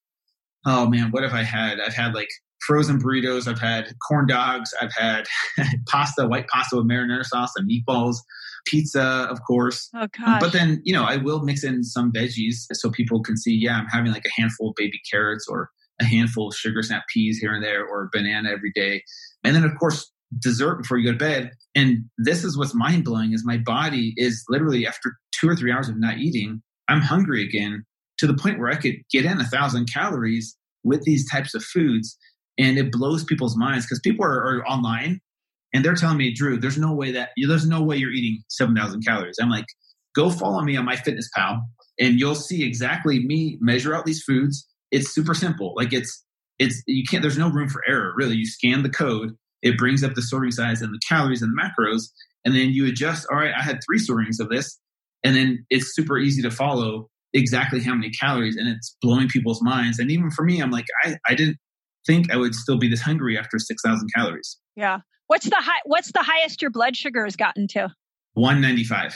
oh man, what have I had? I've had like frozen burritos. I've had corn dogs. I've had pasta, white pasta with marinara sauce and meatballs, pizza, of course. Oh um, gosh. But then, you know, I will mix in some veggies so people can see, yeah, I'm having like a handful of baby carrots or a handful of sugar snap peas here and there or banana every day. And then of course, dessert before you go to bed. And this is what's mind blowing is my body is literally after two or three hours of not eating, I'm hungry again to the point where I could get in a thousand calories with these types of foods and it blows people's minds because people are, are, online and they're telling me, Drew, there's no way that there's no way you're eating seven thousand calories. I'm like, go follow me on MyFitnessPal, and you'll see exactly me measure out these foods. It's super simple. Like it's it's you can't. There's no room for error really. You scan the code, it brings up the serving size and the calories and the macros, and then you adjust. All right, I had three servings of this, and then it's super easy to follow exactly how many calories, and it's blowing people's minds. And even for me, I'm like, I I didn't think I would still be this hungry after 6,000 calories. Yeah. What's the high, what's the highest your blood sugar has gotten to? 195.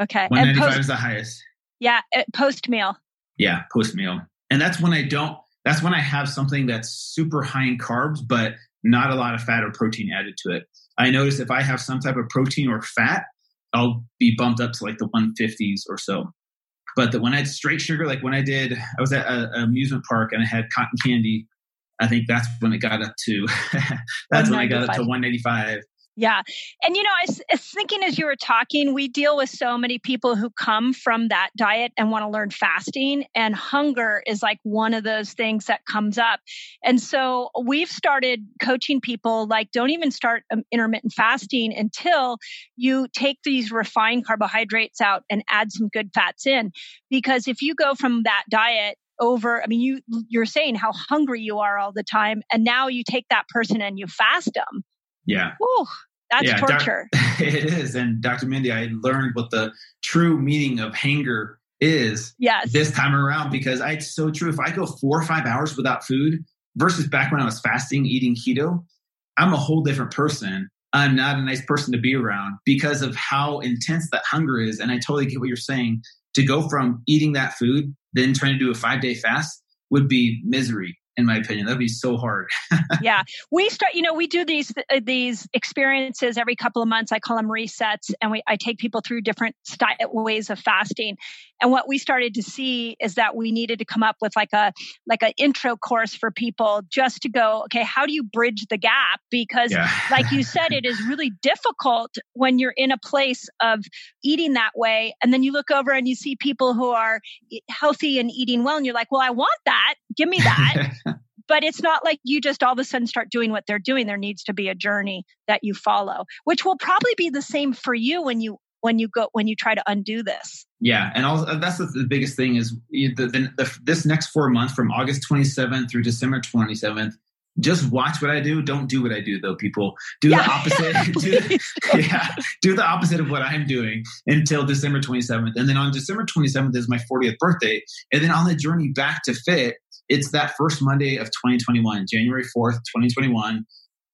Okay. 195 post, is the highest. Yeah. Uh, post meal. Yeah. Post meal. And that's when I don't, that's when I have something that's super high in carbs, but not a lot of fat or protein added to it. I notice if I have some type of protein or fat, I'll be bumped up to like the 150s or so. But the, when I had straight sugar, like when I did, I was at an amusement park and I had cotton candy I think that's when it got up to that's when I got up to 185. Yeah. And, you know, I was thinking as you were talking, we deal with so many people who come from that diet and want to learn fasting, and hunger is like one of those things that comes up. And so we've started coaching people like, don't even start um, intermittent fasting until you take these refined carbohydrates out and add some good fats in. Because if you go from that diet over i mean you you're saying how hungry you are all the time and now you take that person and you fast them yeah Ooh, that's yeah, torture. Doc, it is. And Dr. Mindy, I learned what the true meaning of hanger is yes. this time around because I, it's so true. If I go four or five hours without food versus back when I was fasting, eating keto, I'm a whole different person. I'm not a nice person to be around because of how intense that hunger is. And I totally get what you're saying. To go from eating that food, then trying to do a five day fast would be misery in my opinion. That'd be so hard. yeah, we start. You know, we do these uh, these experiences every couple of months. I call them resets, and we I take people through different style, ways of fasting. And what we started to see is that we needed to come up with like a like an intro course for people just to go, okay, how do you bridge the gap? Because, yeah. like you said, it is really difficult when you're in a place of eating that way, and then you look over and you see people who are healthy and eating well, and you're like, well, I want that. Give me that. but it's not like you just all of a sudden start doing what they're doing there needs to be a journey that you follow which will probably be the same for you when you when you go when you try to undo this yeah and also, that's the, the biggest thing is the, the, the, this next four months from august 27th through december 27th just watch what I do. Don't do what I do, though. People do yeah. the opposite. do, yeah, do the opposite of what I'm doing until December 27th, and then on December 27th is my 40th birthday, and then on the journey back to fit, it's that first Monday of 2021, January 4th, 2021.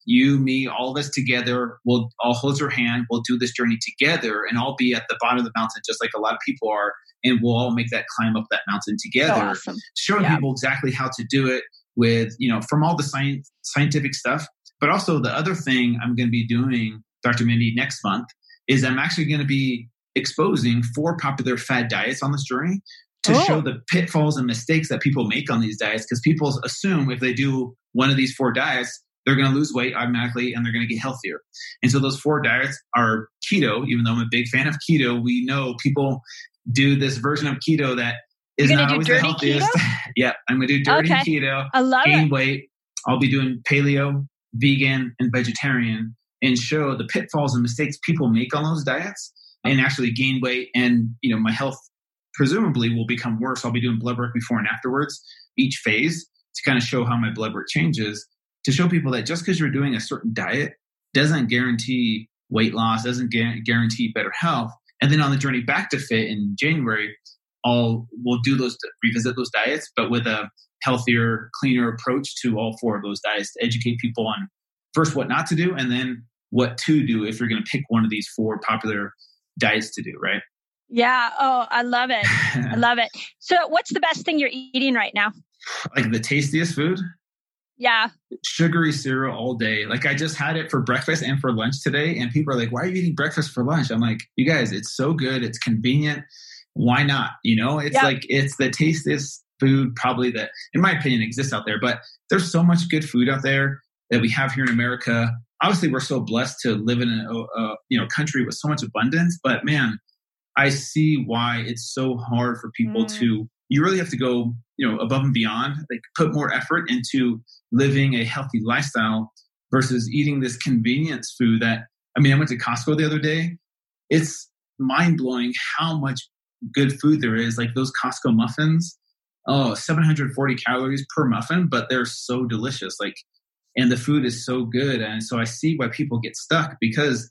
You, me, all of us together, we'll all hold your hand. We'll do this journey together, and I'll be at the bottom of the mountain, just like a lot of people are, and we'll all make that climb up that mountain together, so awesome. showing yeah. people exactly how to do it with, you know, from all the science, scientific stuff. But also, the other thing I'm going to be doing, Dr. Mindy, next month is I'm actually going to be exposing four popular fad diets on this journey to oh. show the pitfalls and mistakes that people make on these diets because people assume if they do one of these four diets they're going to lose weight automatically and they're going to get healthier and so those four diets are keto even though i'm a big fan of keto we know people do this version of keto that is not always the healthiest yeah i'm going to do dirty okay. keto I love gain it. weight i'll be doing paleo vegan and vegetarian and show the pitfalls and mistakes people make on those diets and actually gain weight and you know my health presumably will become worse. I'll be doing blood work before and afterwards, each phase to kind of show how my blood work changes, to show people that just because you're doing a certain diet doesn't guarantee weight loss, doesn't guarantee better health. And then on the journey back to fit in January, I'll we'll do those revisit those diets, but with a healthier, cleaner approach to all four of those diets to educate people on first what not to do and then what to do if you're going to pick one of these four popular diets to do, right? Yeah. Oh, I love it. I love it. So, what's the best thing you're eating right now? Like the tastiest food? Yeah. Sugary cereal all day. Like I just had it for breakfast and for lunch today. And people are like, why are you eating breakfast for lunch? I'm like, you guys, it's so good. It's convenient. Why not? You know, it's yep. like, it's the tastiest food probably that, in my opinion, exists out there. But there's so much good food out there that we have here in America. Obviously, we're so blessed to live in a, a you know country with so much abundance. But man, I see why it's so hard for people mm. to you really have to go, you know, above and beyond, like put more effort into living a healthy lifestyle versus eating this convenience food that I mean, I went to Costco the other day. It's mind blowing how much good food there is. Like those Costco muffins, oh, 740 calories per muffin, but they're so delicious. Like, and the food is so good. And so I see why people get stuck because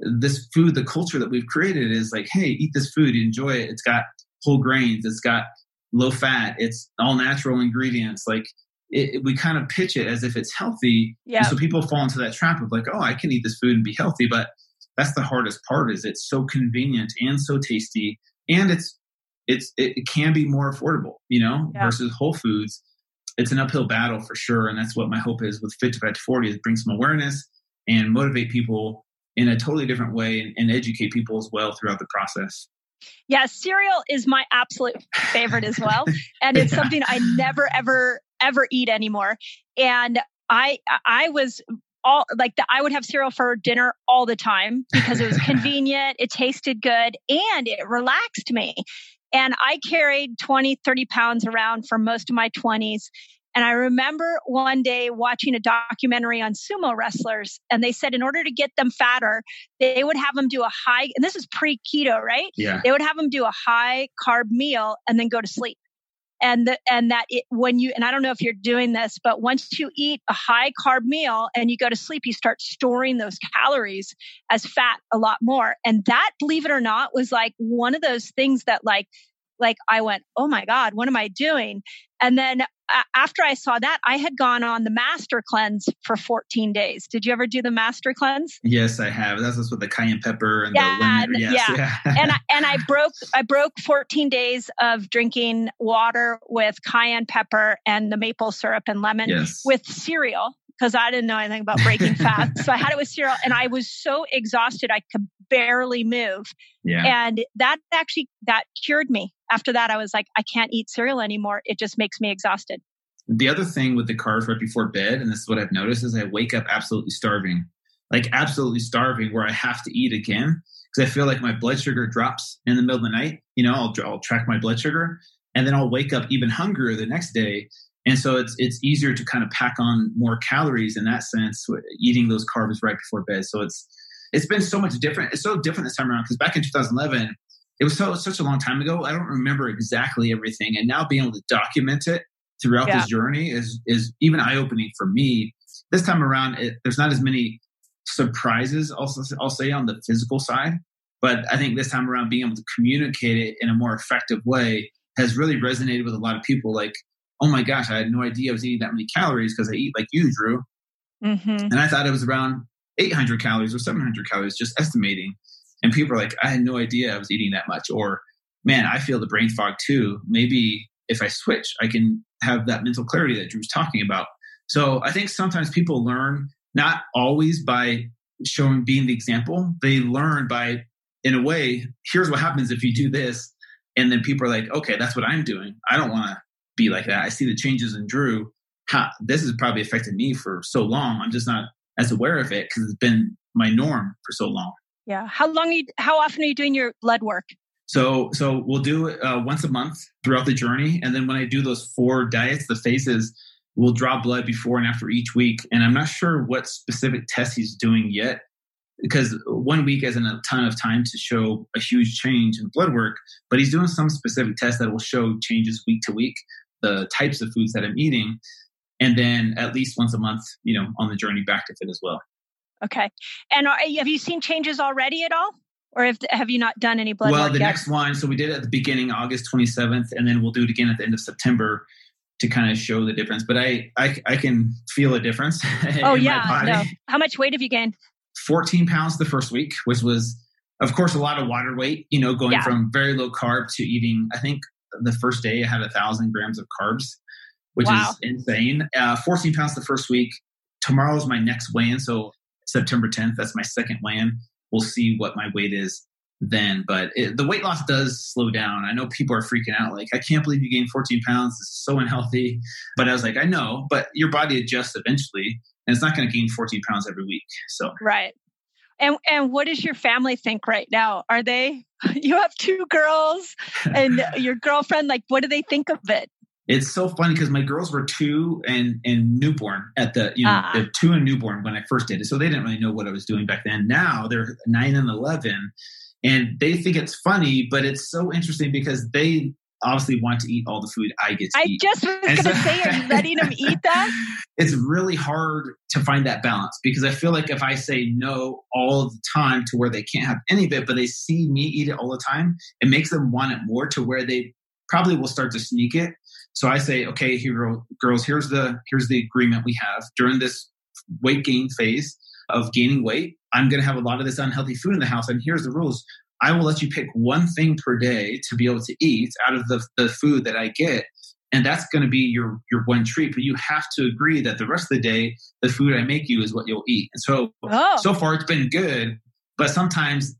this food, the culture that we've created is like, hey, eat this food, enjoy it. It's got whole grains, it's got low fat, it's all natural ingredients. Like it, we kind of pitch it as if it's healthy. Yeah. So people fall into that trap of like, oh, I can eat this food and be healthy. But that's the hardest part is it's so convenient and so tasty and it's it's it, it can be more affordable, you know, yeah. versus Whole Foods. It's an uphill battle for sure. And that's what my hope is with Fit to Fat 40 is bring some awareness and motivate people in a totally different way and, and educate people as well throughout the process. Yeah, cereal is my absolute favorite as well. And it's yeah. something I never, ever, ever eat anymore. And I, I was all like the, I would have cereal for dinner all the time because it was convenient, it tasted good, and it relaxed me. And I carried 20, 30 pounds around for most of my 20s. And I remember one day watching a documentary on sumo wrestlers, and they said in order to get them fatter, they would have them do a high, and this is pre keto, right? Yeah. They would have them do a high carb meal and then go to sleep and the, and that it, when you and I don't know if you're doing this, but once you eat a high carb meal and you go to sleep, you start storing those calories as fat a lot more. And that, believe it or not, was like one of those things that like like I went, oh my god, what am I doing? And then after I saw that, I had gone on the master cleanse for 14 days. Did you ever do the master cleanse? Yes, I have. That's just with the cayenne pepper and yeah, the lemon. Yes, yeah. yeah. and I, and I broke I broke 14 days of drinking water with cayenne pepper and the maple syrup and lemon yes. with cereal because I didn't know anything about breaking fast. so I had it with cereal and I was so exhausted I could barely move. Yeah. And that actually that cured me. After that I was like I can't eat cereal anymore. It just makes me exhausted. The other thing with the carbs right before bed, and this is what I've noticed, is I wake up absolutely starving, like absolutely starving, where I have to eat again because I feel like my blood sugar drops in the middle of the night. You know, I'll, I'll track my blood sugar, and then I'll wake up even hungrier the next day. And so it's it's easier to kind of pack on more calories in that sense, eating those carbs right before bed. So it's it's been so much different. It's so different this time around because back in 2011, it was so such a long time ago. I don't remember exactly everything, and now being able to document it throughout yeah. this journey is is even eye opening for me. This time around, it, there's not as many surprises. Also, I'll say on the physical side, but I think this time around, being able to communicate it in a more effective way has really resonated with a lot of people. Like, oh my gosh, I had no idea I was eating that many calories because I eat like you, Drew, mm-hmm. and I thought it was around 800 calories or 700 calories, just estimating. And people are like, I had no idea I was eating that much, or man, I feel the brain fog too. Maybe if I switch, I can have that mental clarity that Drew's talking about. So I think sometimes people learn not always by showing being the example. They learn by, in a way, here's what happens if you do this. And then people are like, okay, that's what I'm doing. I don't want to be like that. I see the changes in Drew. How, this has probably affected me for so long. I'm just not as aware of it because it's been my norm for so long. Yeah. How long? You, how often are you doing your blood work? So so we'll do it uh, once a month throughout the journey, and then when I do those four diets, the phases, we'll draw blood before and after each week. And I'm not sure what specific test he's doing yet, because one week isn't a ton of time to show a huge change in blood work. But he's doing some specific tests that will show changes week to week, the types of foods that I'm eating, and then at least once a month, you know, on the journey back to fit as well. Okay. And are, have you seen changes already at all? or if, have you not done any blood well the yet? next one so we did it at the beginning august 27th and then we'll do it again at the end of september to kind of show the difference but i i, I can feel a difference oh yeah no. how much weight have you gained 14 pounds the first week which was of course a lot of water weight you know going yeah. from very low carb to eating i think the first day i had a thousand grams of carbs which wow. is insane uh, 14 pounds the first week tomorrow's my next weigh-in so september 10th that's my second weigh-in we'll see what my weight is then. But it, the weight loss does slow down. I know people are freaking out, like, I can't believe you gained 14 pounds. It's so unhealthy. But I was like, I know, but your body adjusts eventually, and it's not going to gain 14 pounds every week. So, right. And and what does your family think right now? Are they you have two girls and your girlfriend like what do they think of it? it's so funny because my girls were two and and newborn at the you know uh. two and newborn when I first did it, so they didn't really know what I was doing back then. Now they're nine and eleven, and they think it's funny, but it's so interesting because they obviously want to eat all the food I get to I eat. just was going to so, say, are you letting them eat that? It's really hard to find that balance because I feel like if I say no all the time to where they can't have any of it, but they see me eat it all the time, it makes them want it more to where they probably will start to sneak it so I say, okay, hero girls, here's the here's the agreement we have during this weight gain phase of gaining weight. I'm going to have a lot of this unhealthy food in the house, and here's the rules. I will let you pick one thing per day to be able to eat out of the, the food that I get. And that's going to be your, your one treat. But you have to agree that the rest of the day, the food I make you is what you'll eat. And so, oh. so far it's been good. But sometimes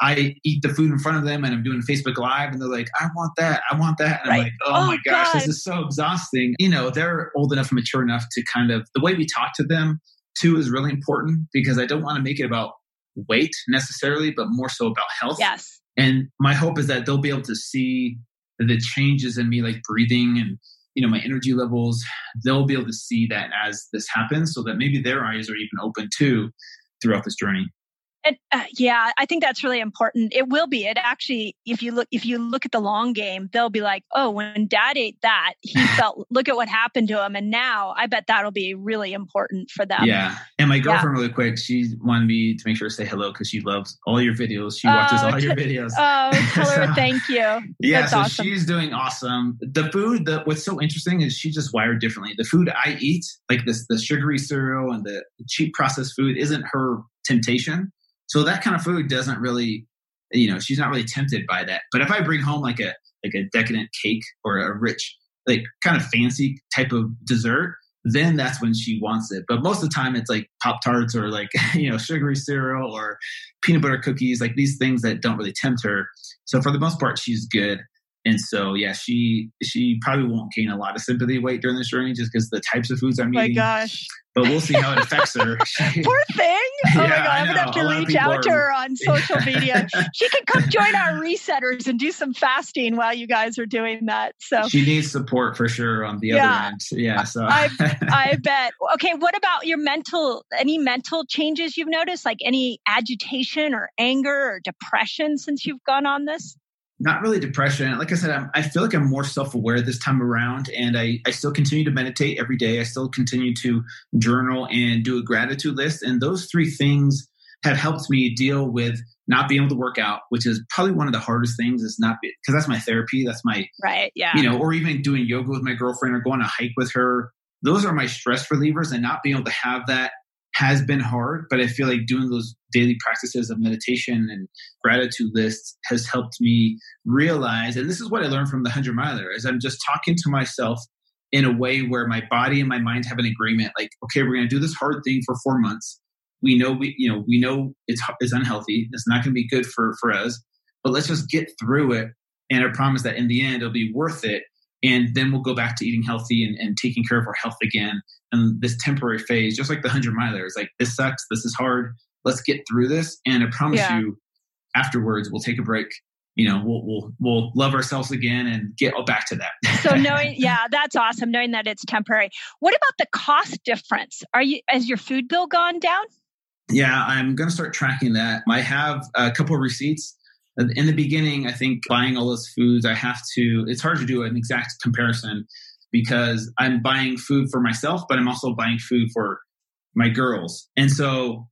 I eat the food in front of them and I'm doing Facebook Live and they're like, I want that. I want that. And right. I'm like, oh, oh my gosh, God. this is so exhausting. You know, they're old enough and mature enough to kind of, the way we talk to them too is really important because I don't want to make it about weight necessarily, but more so about health. Yes. And my hope is that they'll be able to see the changes in me, like breathing and you know my energy levels. They'll be able to see that as this happens, so that maybe their eyes are even open too throughout this journey. And, uh, yeah, I think that's really important. It will be. It actually, if you look, if you look at the long game, they'll be like, "Oh, when Dad ate that, he felt. Look at what happened to him." And now, I bet that'll be really important for them. Yeah. And my girlfriend, yeah. really quick, she wanted me to make sure to say hello because she loves all your videos. She watches oh, all your videos. Oh, tell her so, thank you. Yeah, that's so awesome. she's doing awesome. The food, the what's so interesting is she's just wired differently. The food I eat, like this, the sugary cereal and the cheap processed food, isn't her temptation so that kind of food doesn't really, you know, she's not really tempted by that. But if I bring home like a like a decadent cake or a rich, like kind of fancy type of dessert, then that's when she wants it. But most of the time it's like Pop Tarts or like, you know, sugary cereal or peanut butter cookies, like these things that don't really tempt her. So for the most part, she's good. And so, yeah, she she probably won't gain a lot of sympathy weight during this journey just because the types of foods I'm oh eating. My gosh! But we'll see how it affects her. Poor thing. Oh yeah, my god, I'm gonna have to reach out are... to her on social media. she can come join our resetters and do some fasting while you guys are doing that. So she needs support for sure on the yeah. other end. Yeah. So I I bet. Okay, what about your mental? Any mental changes you've noticed? Like any agitation or anger or depression since you've gone on this? Not really depression. Like I said, I'm, i feel like I'm more self aware this time around, and I, I still continue to meditate every day. I still continue to journal and do a gratitude list. And those three things have helped me deal with not being able to work out, which is probably one of the hardest things. Is not because that's my therapy. That's my right, yeah. You know, or even doing yoga with my girlfriend or going on a hike with her. Those are my stress relievers, and not being able to have that has been hard, but I feel like doing those daily practices of meditation and gratitude lists has helped me realize, and this is what I learned from the 100 miler, is I'm just talking to myself in a way where my body and my mind have an agreement like, okay, we're going to do this hard thing for four months. We know we, you know, we know it's, it's unhealthy. It's not going to be good for, for us, but let's just get through it. And I promise that in the end, it'll be worth it and then we'll go back to eating healthy and, and taking care of our health again. And this temporary phase just like the 100 miler is like this sucks this is hard let's get through this. And i promise yeah. you afterwards we'll take a break you know we'll we'll we'll love ourselves again and get back to that. So knowing yeah that's awesome knowing that it's temporary. What about the cost difference? Are you has your food bill gone down? Yeah i'm going to start tracking that. I have a couple of receipts in the beginning, I think buying all those foods, I have to, it's hard to do an exact comparison because I'm buying food for myself, but I'm also buying food for my girls. And so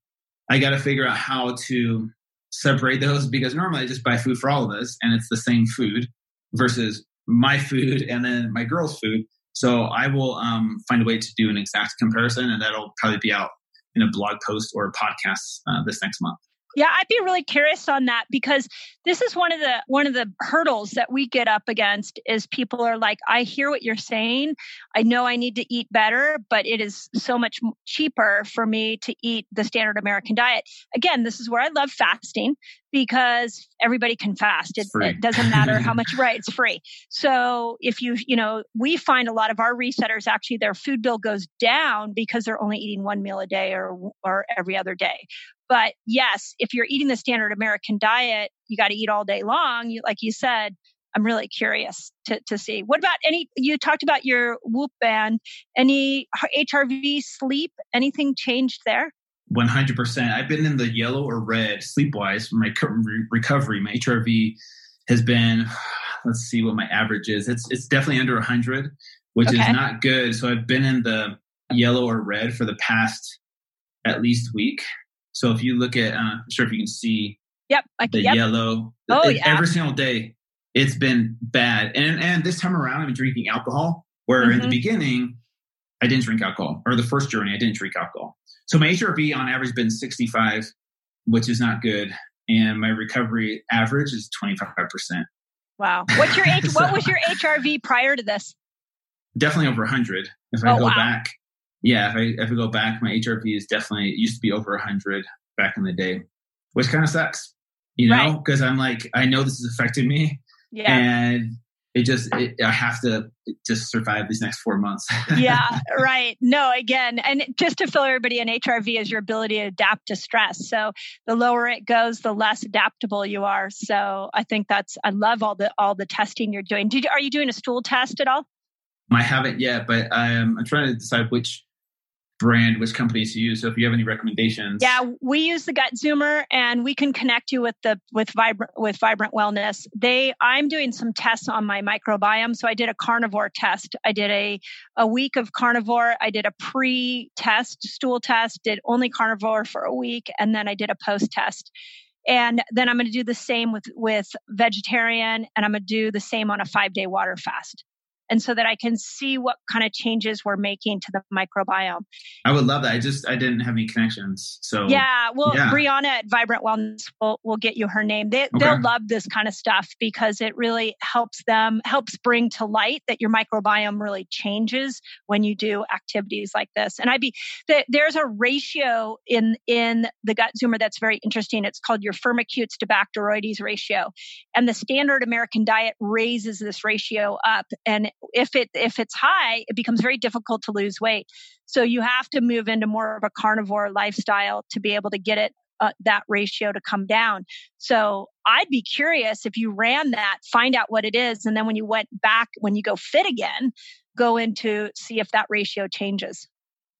I got to figure out how to separate those because normally I just buy food for all of us and it's the same food versus my food and then my girls' food. So I will um, find a way to do an exact comparison and that'll probably be out in a blog post or a podcast uh, this next month. Yeah, I'd be really curious on that because this is one of the one of the hurdles that we get up against is people are like, I hear what you're saying. I know I need to eat better, but it is so much cheaper for me to eat the standard American diet. Again, this is where I love fasting because everybody can fast. It, it doesn't matter how much, right? It's free. So if you, you know, we find a lot of our resetters actually their food bill goes down because they're only eating one meal a day or, or every other day. But yes, if you're eating the standard American diet, you got to eat all day long. You, like you said, I'm really curious to, to see. What about any, you talked about your Whoop band, any HRV sleep, anything changed there? 100%. I've been in the yellow or red sleep wise for my recovery. My HRV has been, let's see what my average is. It's, it's definitely under 100, which okay. is not good. So I've been in the yellow or red for the past at least week. So if you look at, uh, I'm sure if you can see yep, the yep. yellow, oh, yeah. every single day, it's been bad. And, and this time around, I've been drinking alcohol, where mm-hmm. in the mm-hmm. beginning, I didn't drink alcohol, or the first journey, I didn't drink alcohol. So my HRV on average been 65, which is not good. And my recovery average is 25%. Wow. What's your H- so, what was your HRV prior to this? Definitely over 100. If I oh, go wow. back, yeah, if I if I go back, my HRV is definitely it used to be over 100 back in the day, which kind of sucks, you know, because right. I'm like I know this has affected me, yeah. and it just it, i have to just survive these next four months. Yeah right. No again and just to fill everybody in hrv is your ability to adapt to stress. So the lower it goes the less adaptable you are. So i think that's i love all the all the testing you're doing. Did, are you doing a stool test at all? I haven't yet, but I'm, I'm trying to decide which brand, which companies to use. So if you have any recommendations. Yeah, we use the Gut Zoomer and we can connect you with the with Vibrant with Vibrant Wellness. They I'm doing some tests on my microbiome. So I did a carnivore test. I did a a week of carnivore. I did a pre-test stool test, did only carnivore for a week, and then I did a post-test. And then I'm going to do the same with with vegetarian and I'm going to do the same on a 5-day water fast and so that I can see what kind of changes we're making to the microbiome. I would love that. I just I didn't have any connections. So yeah, well, yeah. Brianna at Vibrant Wellness will will get you her name. They okay. they'll love this kind of stuff because it really helps them helps bring to light that your microbiome really changes when you do activities like this. And I'd be there's a ratio in in the gut zoomer that's very interesting. It's called your firmicutes to bacteroides ratio, and the standard American diet raises this ratio up and if it if it's high, it becomes very difficult to lose weight. So you have to move into more of a carnivore lifestyle to be able to get it uh, that ratio to come down. So I'd be curious if you ran that, find out what it is, and then when you went back, when you go fit again, go into see if that ratio changes.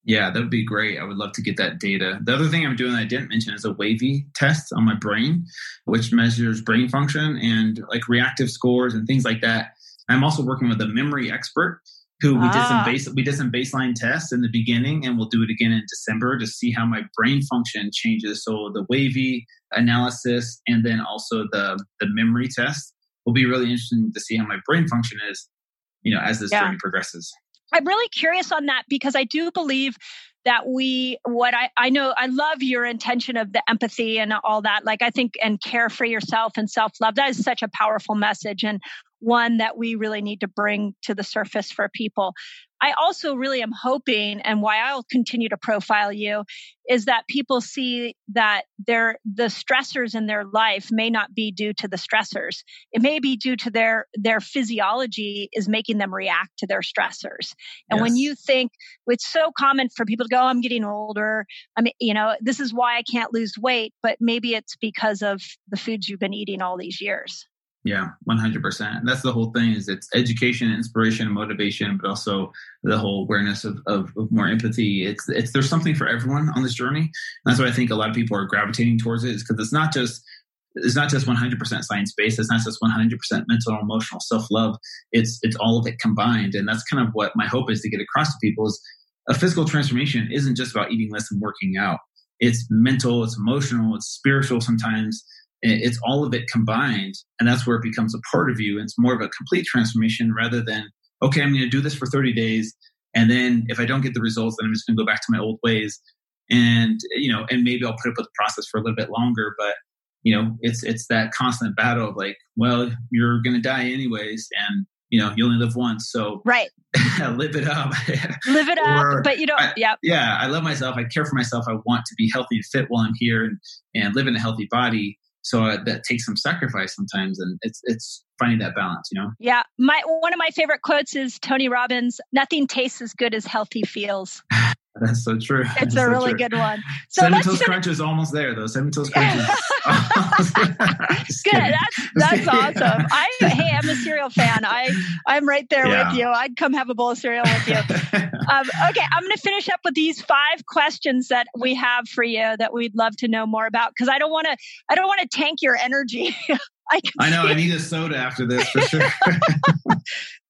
Yeah, that would be great. I would love to get that data. The other thing I'm doing that I didn't mention is a WAVi test on my brain, which measures brain function and like reactive scores and things like that. I'm also working with a memory expert who we ah. did some ah. base we did some baseline tests in the beginning and we'll do it again in December to see how my brain function changes. So the WAVi analysis and then also the the memory test will be really interesting to see how my brain function is, you know, as this yeah. journey progresses. I'm really curious on that because I do believe that we what I, I know i love your intention of the empathy and all that like i think and care for yourself and self-love that is such a powerful message and one that we really need to bring to the surface for people. I also really am hoping, and why I'll continue to profile you, is that people see that their the stressors in their life may not be due to the stressors. It may be due to their their physiology is making them react to their stressors. And yes. when you think it's so common for people to go, "I'm getting older," I mean, you know, this is why I can't lose weight, but maybe it's because of the foods you've been eating all these years. Yeah, 100%. And that's the whole thing is it's education, inspiration, motivation, but also the whole awareness of, of, of, more empathy. It's, it's, there's something for everyone on this journey. And that's why I think a lot of people are gravitating towards it is because it's not just, it's not just 100% science based. It's not just 100% mental and emotional self love. It's, it's all of it combined. And that's kind of what my hope is to get across to people is a physical transformation isn't just about eating less and working out. It's mental, it's emotional, it's spiritual sometimes it's all of it combined and that's where it becomes a part of you. It's more of a complete transformation rather than okay i'm going to do this for 30 days and then if i don't get the results then i'm just going to go back to my old ways. And you know and maybe i'll put up with the process for a little bit longer but you know it's it's that constant battle of like well you're going to die anyways and you know you only live once so right. live it up. Live it up or, but you don't yeah yeah i love myself i care for myself i want to be healthy and fit while i'm here and, and live in a healthy body so uh, that takes some sacrifice sometimes and it's it's finding that balance you know? Yeah. My one of my favorite quotes is tony robbins nothing tastes as good as healthy feels That's so true. It's That's a so really true. good one. So Cinnamon Toast Crunch is almost there, though. Cinnamon Toast Crunch is good. That's that's awesome. I hey, I'm a cereal fan. I I'm right there yeah. with you. I'd come have a bowl of cereal with you. um, okay, I'm going to finish up with these five questions that we have for you that we'd love to know more about because I don't want to I don't want to tank your energy. I, I know. I need a soda after this for sure.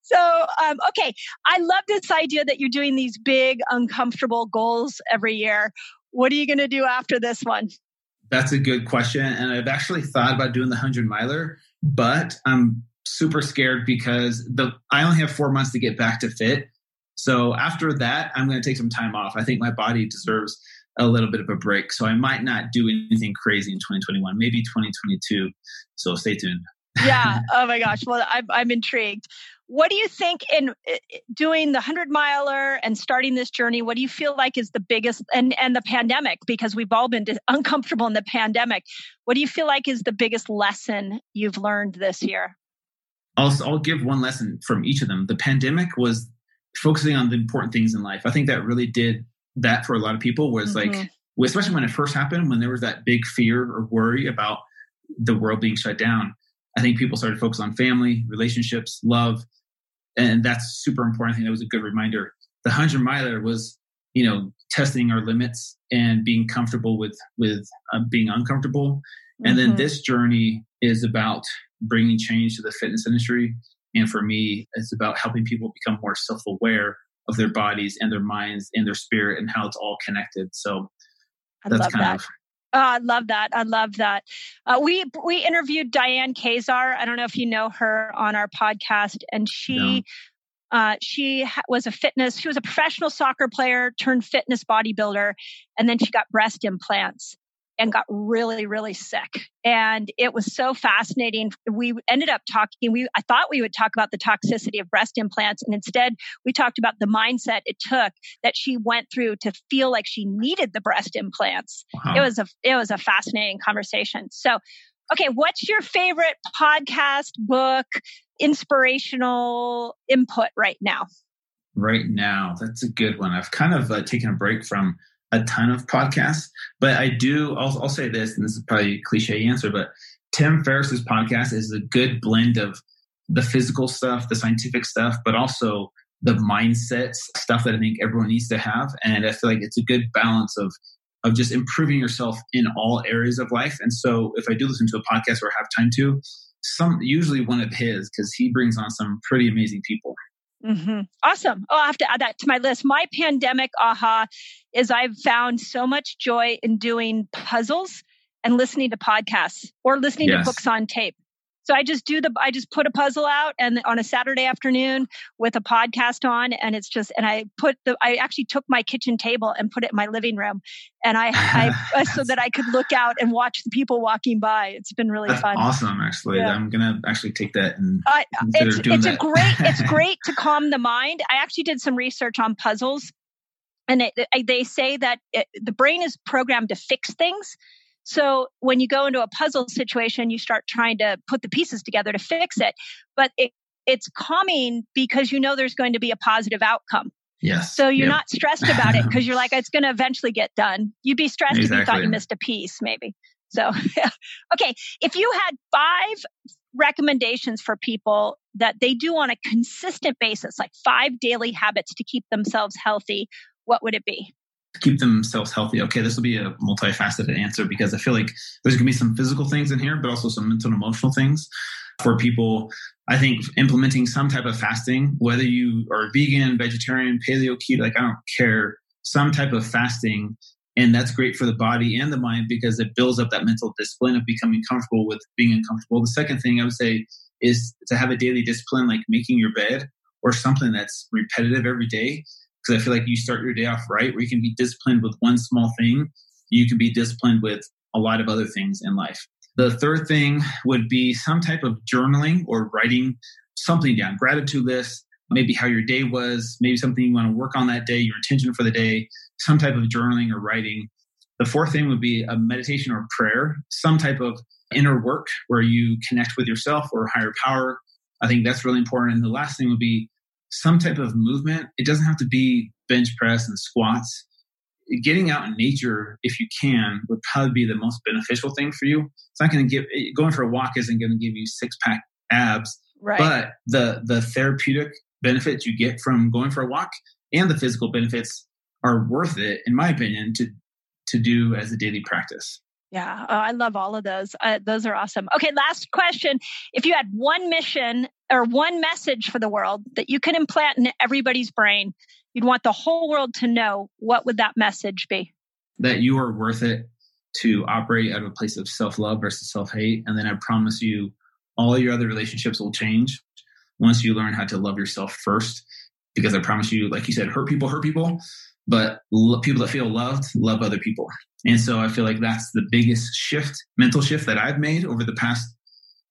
So, um, okay, I love this idea that you're doing these big, uncomfortable goals every year. What are you going to do after this one? That's a good question. And I've actually thought about doing the 100 miler, but I'm super scared because the I only have four months to get back to fit. So after that, I'm going to take some time off. I think my body deserves a little bit of a break. So I might not do anything crazy in 2021, maybe 2022. So stay tuned. yeah. Oh my gosh. Well, I'm, I'm intrigued. What do you think in doing the 100 miler and starting this journey? What do you feel like is the biggest, and, and the pandemic, because we've all been uncomfortable in the pandemic. What do you feel like is the biggest lesson you've learned this year? I'll, I'll give one lesson from each of them. The pandemic was focusing on the important things in life. I think that really did that for a lot of people was mm-hmm. like, especially when it first happened, when there was that big fear or worry about the world being shut down. I think people started to focus on family, relationships, love, and that's super important. I think that was a good reminder. The hundred miler was, you know, testing our limits and being comfortable with with uh, being uncomfortable. Mm-hmm. And then mm-hmm. this journey is about bringing change to the fitness industry. And for me, it's about helping people become more self aware of their bodies and their minds and their spirit and how it's all connected. So I that's kind that. of Oh, I love that. I love that. Uh, we we interviewed Diane Kazer. I don't know if you know her on our podcast, and she no. uh, she ha- was a fitness. She was a professional soccer player turned fitness bodybuilder, and then she got breast implants and got really, really sick. And it was so fascinating. We ended up talking, we I thought we would talk about the toxicity of breast implants. And instead we talked about the mindset it took that she went through to feel like she needed the breast implants. Wow. It was a it was a fascinating conversation. So okay, what's your favorite podcast, book, inspirational input right now? Right now, that's a good one. I've kind of uh, taken a break from a ton of podcasts, but I do. I'll, I'll say this, and this is probably a cliche answer, but Tim Ferriss's podcast is a good blend of the physical stuff, the scientific stuff, but also the mindset stuff that I think everyone needs to have. And I feel like it's a good balance of of just improving yourself in all areas of life. And so if I do listen to a podcast or have time to, some usually one of his because he brings on some pretty amazing people. Mm-hmm. Awesome. Oh, i have to add that to my list. My pandemic aha is I've found so much joy in doing puzzles and listening to podcasts or listening yes. to books on tape. So I just do the, I just put a puzzle out and on a Saturday afternoon with a podcast on and it's just, and I put the, I actually took my kitchen table and put it in my living room and I, I so that I could look out and watch the people walking by. It's been really That's fun. Awesome. Actually, yeah. I'm going to actually take that and uh, it's, it's that. a great, it's great to calm the mind. I actually did some research on puzzles and it, they say that it, the brain is programmed to fix things so when you go into a puzzle situation, you start trying to put the pieces together to fix it. But it, it's calming because you know there's going to be a positive outcome. Yes. So you're yep. not stressed about it because you're like, it's going to eventually get done. You'd be stressed exactly. if you thought you missed a piece, maybe. So, okay. If you had five recommendations for people that they do on a consistent basis, like five daily habits to keep themselves healthy, what would it be? Keep themselves healthy. Okay, this will be a multifaceted answer because I feel like there's going to be some physical things in here, but also some mental and emotional things for people. I think implementing some type of fasting, whether you are vegan, vegetarian, paleo, keto, like I don't care, some type of fasting. And that's great for the body and the mind because it builds up that mental discipline of becoming comfortable with being uncomfortable. The second thing I would say is to have a daily discipline like making your bed or something that's repetitive every day because I feel like you start your day off right, where you can be disciplined with one small thing, you can be disciplined with a lot of other things in life. The third thing would be some type of journaling or writing something down, gratitude list, maybe how your day was, maybe something you want to work on that day, your intention for the day, some type of journaling or writing. The fourth thing would be a meditation or prayer, some type of inner work where you connect with yourself or higher power. I think that's really important. And the last thing would be some type of movement. It doesn't have to be bench press and squats. Getting out in nature, if you can, would probably be the most beneficial thing for you. It's not going to give going for a walk isn't going to give you six pack abs, right. but the the therapeutic benefits you get from going for a walk and the physical benefits are worth it, in my opinion, to to do as a daily practice. Yeah, oh, I love all of those. Uh, those are awesome. Okay, last question. If you had one mission or one message for the world that you can implant in everybody's brain, you'd want the whole world to know, what would that message be? That you are worth it to operate out of a place of self love versus self hate. And then I promise you, all your other relationships will change once you learn how to love yourself first. Because I promise you, like you said, hurt people hurt people, but people that feel loved love other people. And so I feel like that's the biggest shift, mental shift that I've made over the past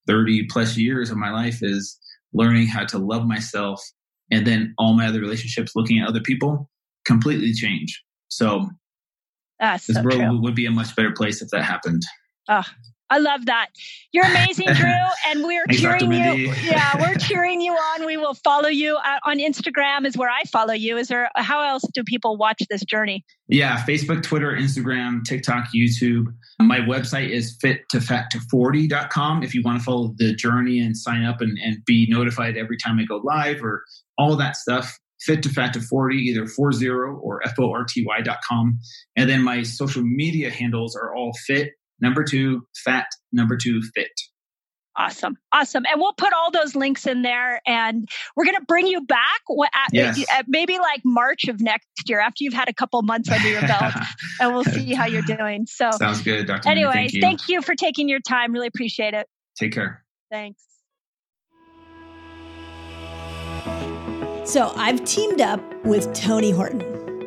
30 plus years of my life is learning how to love myself and then all my other relationships looking at other people completely change so That's this so world true. would be a much better place if that happened oh I love that. You're amazing, Drew, and we're Thanks, cheering you. Yeah, we're cheering you on. We will follow you uh, on Instagram. Is where I follow you. Is there? How else do people watch this journey? Yeah, Facebook, Twitter, Instagram, TikTok, YouTube. My website is fit2fat to40.com if you want to follow the journey and sign up and, and be notified every time I go live or all that stuff. Fit to fat to 40, either 40 or F-O-R-T-Y.com. And then my social media handles are all fit, number two, fat, number two, fit. Awesome. Awesome. And we'll put all those links in there and we're going to bring you back at, Yes. at maybe like March of next year after you've had a couple months under your belt and we'll see how you're doing. So, Sounds good, Dr. Mindy. anyways, Thank you. thank you for taking your time. Really appreciate it. Take care. Thanks. So I've teamed up with Tony Horton.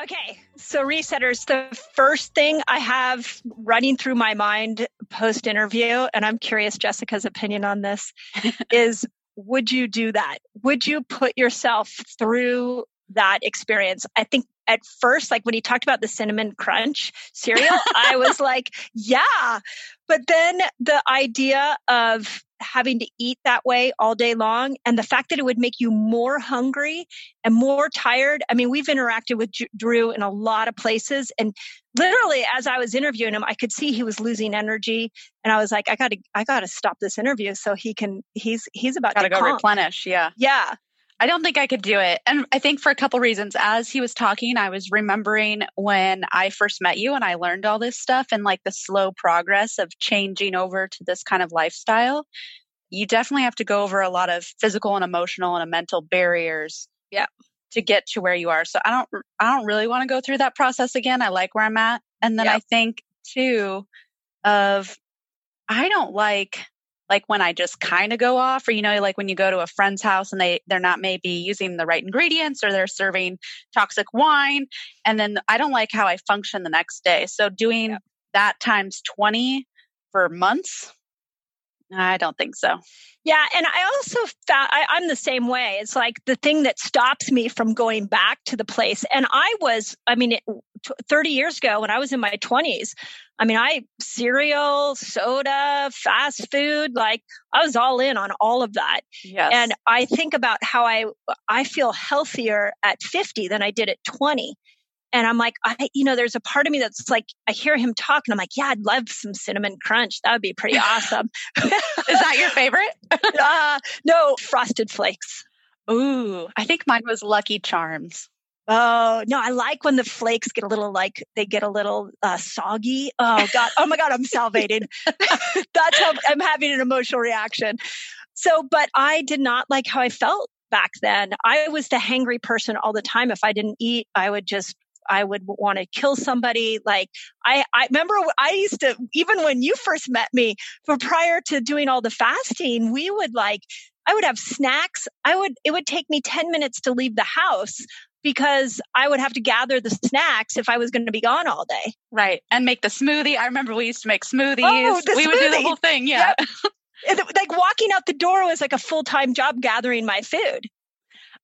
Okay, so resetters, the first thing I have running through my mind post interview, and I'm curious Jessica's opinion on this, is would you do that? Would you put yourself through that experience? I think at first, like when he talked about the cinnamon crunch cereal, I was like, yeah. But then the idea of having to eat that way all day long and the fact that it would make you more hungry and more tired. I mean, we've interacted with Drew in a lot of places and literally as I was interviewing him, I could see he was losing energy and I was like, I got to, I got to stop this interview so he can, he's, he's about Gotta to go replenish. Yeah. Yeah. I don't think I could do it. And I think for a couple reasons. As he was talking, I was remembering when I first met you and I learned all this stuff and like the slow progress of changing over to this kind of lifestyle. You definitely have to go over a lot of physical and emotional and mental barriers. Yeah. To get to where you are. So I don't I don't really want to go through that process again. I like where I'm at. And then Yeah. I think too of I don't like like when I just kind of go off, or you know, like when you go to a friend's house and they they're not maybe using the right ingredients or they're serving toxic wine, and then I don't like how I function the next day. So doing that times twenty for months, I don't think so. Yeah, and I also found I, I'm the same way. It's like the thing that stops me from going back to the place. And I was, I mean, it, t- 30 years ago when I was in my 20s, I mean, I cereal, soda, fast food, like I was all in on all of that. Yes. And I think about how I I feel healthier at 50 than I did at 20. And I'm like, I, you know, there's a part of me that's like, I hear him talk and I'm like, yeah, I'd love some cinnamon crunch. That would be pretty awesome. is that your favorite? uh, no, frosted flakes. Ooh, I think mine was Lucky Charms. Oh no, I like when the flakes get a little like they get a little uh, soggy. Oh god, oh my god, I'm salivating. That's how I'm having an emotional reaction. So, but I did not like how I felt back then. I was the hangry person all the time. If I didn't eat, I would just I would want to kill somebody. Like I, I remember I used to, even when you first met me, for prior to doing all the fasting, we would like, I would have snacks. I would, it would take me 10 minutes to leave the house because I would have to gather the snacks if I was going to be gone all day. Right. And make the smoothie. I remember we used to make smoothies. Oh, we would do the whole thing. Yeah. It- like walking out the door was like a full time job gathering my food.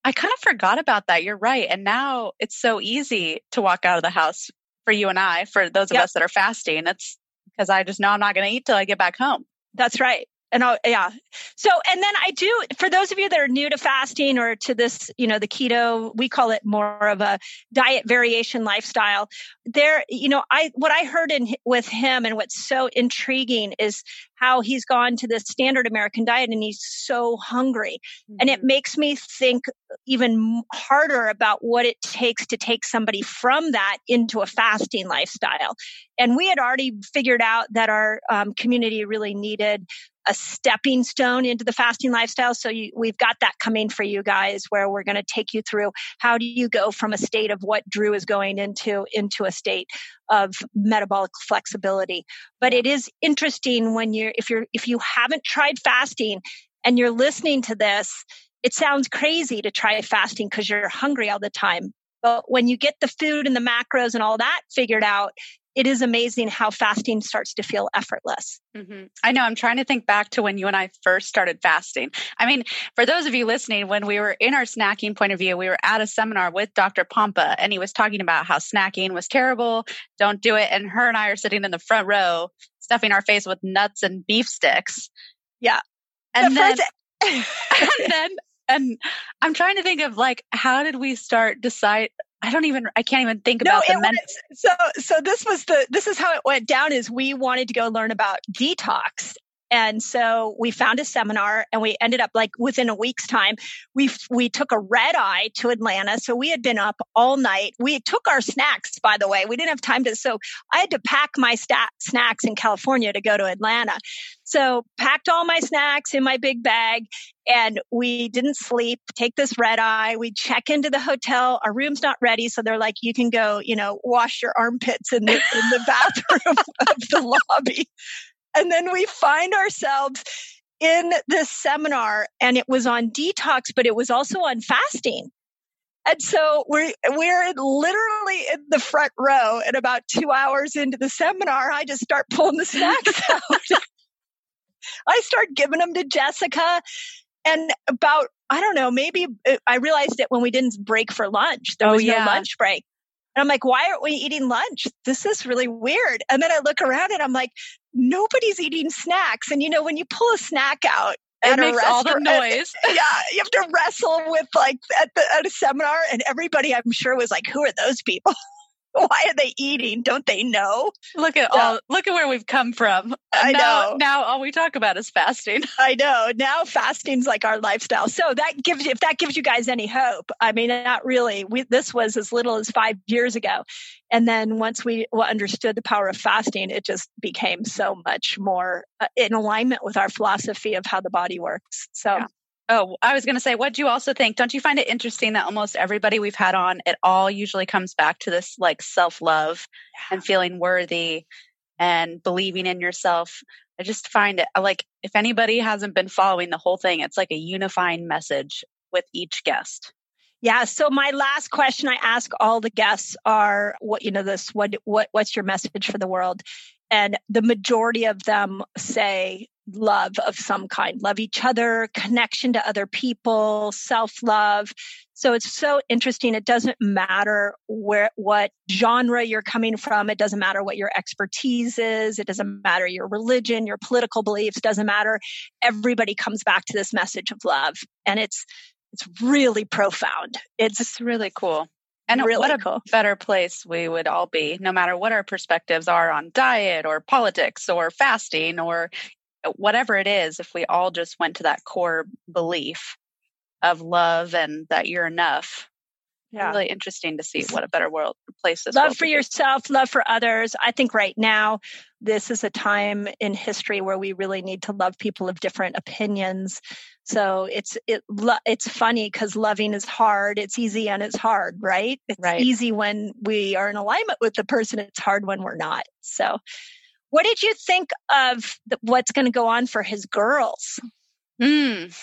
I kind of forgot about that. You're right. And now it's so easy to walk out of the house for you and I, for those of Yep. us that are fasting. It's because I just know I'm not going to eat till I get back home. That's right. And I'll, yeah. So, and then I do, for those of you that are new to fasting or to this, you know, the keto, we call it more of a diet variation lifestyle. There, you know, I, what I heard in, with him and what's so intriguing is how he's gone to the standard American diet and he's so hungry. And it Mhm. makes me think even harder about what it takes to take somebody from that into a fasting lifestyle. And we had already figured out that our um, community really needed a stepping stone into the fasting lifestyle. So you, we've got that coming for you guys where we're going to take you through how do you go from a state of what Drew is going into into a state of metabolic flexibility. But it is interesting when you're if you're if you haven't tried fasting and you're listening to this, it sounds crazy to try fasting because you're hungry all the time. But when you get the food and the macros and all that figured out, it is amazing how fasting starts to feel effortless. Mhm. I know. I'm trying to think back to when you and I first started fasting. I mean, for those of you listening, when we were in our snacking point of view, we were at a seminar with Dr. Pompa, and he was talking about how snacking was terrible. Don't do it. And her and I are sitting in the front row, stuffing our face with nuts and beef sticks. Yeah. And The then, first- and then, and I'm trying to think of like, how did we start decide? I don't even, I can't even think no, about the it men- was, so so this was the this is how it went down is we wanted to go learn about detox. And so we found a seminar and we ended up like within a week's time, we we took a red eye to Atlanta. So we had been up all night. We took our snacks, by the way. We didn't have time to, so I had to pack my sta- snacks in California to go to Atlanta. So packed all my snacks in my big bag and we didn't sleep, take this red eye. We check into the hotel. Our room's not ready. So they're like, you can go, you know, wash your armpits in the, in the bathroom of the lobby. And then we find ourselves in this seminar and it was on detox, but it was also on fasting. And so we're, we're literally in the front row and about two hours into the seminar, I just start pulling the snacks out. I start giving them to Jessica and about, I don't know, maybe uh, I realized it when we didn't break for lunch. There Oh, was yeah. no lunch break. And I'm like, why aren't we eating lunch? This is really weird. And then I look around and I'm like, nobody's eating snacks. And you know, when you pull a snack out, it makes all the noise. yeah, you have to wrestle with like at the at a seminar, and everybody I'm sure was like, "Who are those people? Why are they eating? Don't they know?" Look at Yeah. all, look at where we've come from. I now, know. Now all we talk about is fasting. I know. Now fasting's like our lifestyle. So that gives you, if that gives you guys any hope, I mean, not really. We, this was as little as five years ago. And then once we understood the power of fasting, it just became so much more uh, in alignment with our philosophy of how the body works. So Yeah. Oh, I was going to say, what do you also think? Don't you find it interesting that almost everybody we've had on, it all usually comes back to this like self love and feeling worthy and believing in yourself? I just find it like if anybody hasn't been following the whole thing, it's like a unifying message with each guest. Yeah. So my last question I ask all the guests are what, you know, this, what, what, what's your message for the world? And the majority of them say love of some kind, love each other, connection to other people, self love. So it's so interesting. It doesn't matter where, what genre you're coming from. It doesn't matter what your expertise is. It doesn't matter your religion, your political beliefs, doesn't matter. Everybody comes back to this message of love. And it's, it's really profound. It's It's really cool. And really what a cool. better place we would all be, no matter what our perspectives are on diet or politics or fasting or Uh, whatever it is, if we all just went to that core belief of love and that you're enough. Yeah. Really interesting to see what a better world place this love for yourself, love for others. I think right now, this is a time in history where we really need to love people of different opinions. So it's it it's funny because loving is hard. It's easy and it's hard, right? It's Right. easy when we are in alignment with the person. It's hard when we're not. So, what did you think of the, what's going to go on for his girls? Mm.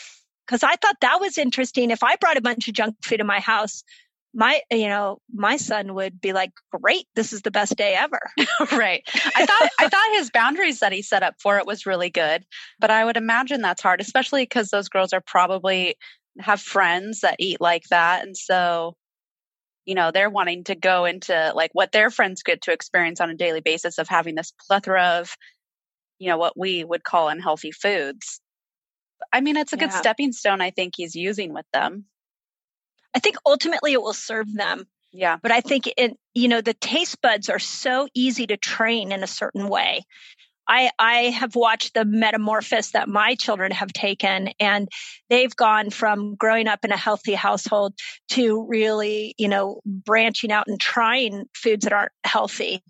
because I thought that was interesting. If I brought a bunch of junk food to my house, my you know my son would be like great this is the best day ever right i thought i thought his boundaries that he set up for it was really good but i would imagine that's hard especially because those girls are probably have friends that eat like that and so you know they're wanting to go into like what their friends get to experience on a daily basis of having this plethora of you know what we would call unhealthy foods i mean it's a yeah. good stepping stone i think he's using with them I think ultimately it will serve them. Yeah. But I think it, you know, the taste buds are so easy to train in a certain way. I, I have watched the metamorphosis that my children have taken and they've gone from growing up in a healthy household to really, you know, branching out and trying foods that aren't healthy.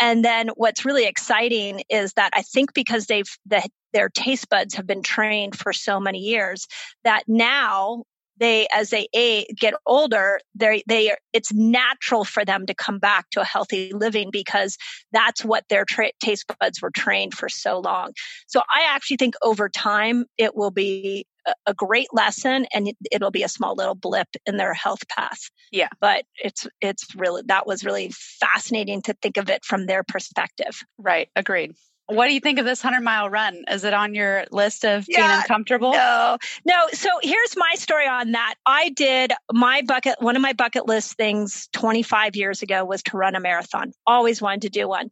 And then what's really exciting is that I think because they've, the, their taste buds have been trained for so many years that now they as they age, get older they they it's natural for them to come back to a healthy living because that's what their tra- taste buds were trained for so long. So i actually think over time it will be a, a great lesson and it, it'll be a small little blip in their health path. Yeah. But it's it's really that was really fascinating to think of it from their perspective. Right. Agreed what do you think of this 100 mile run? Is it on your list of yeah, being uncomfortable? No, no. So here's my story on that. I did my bucket, one of my bucket list things 25 years ago was to run a marathon. Always wanted to do one.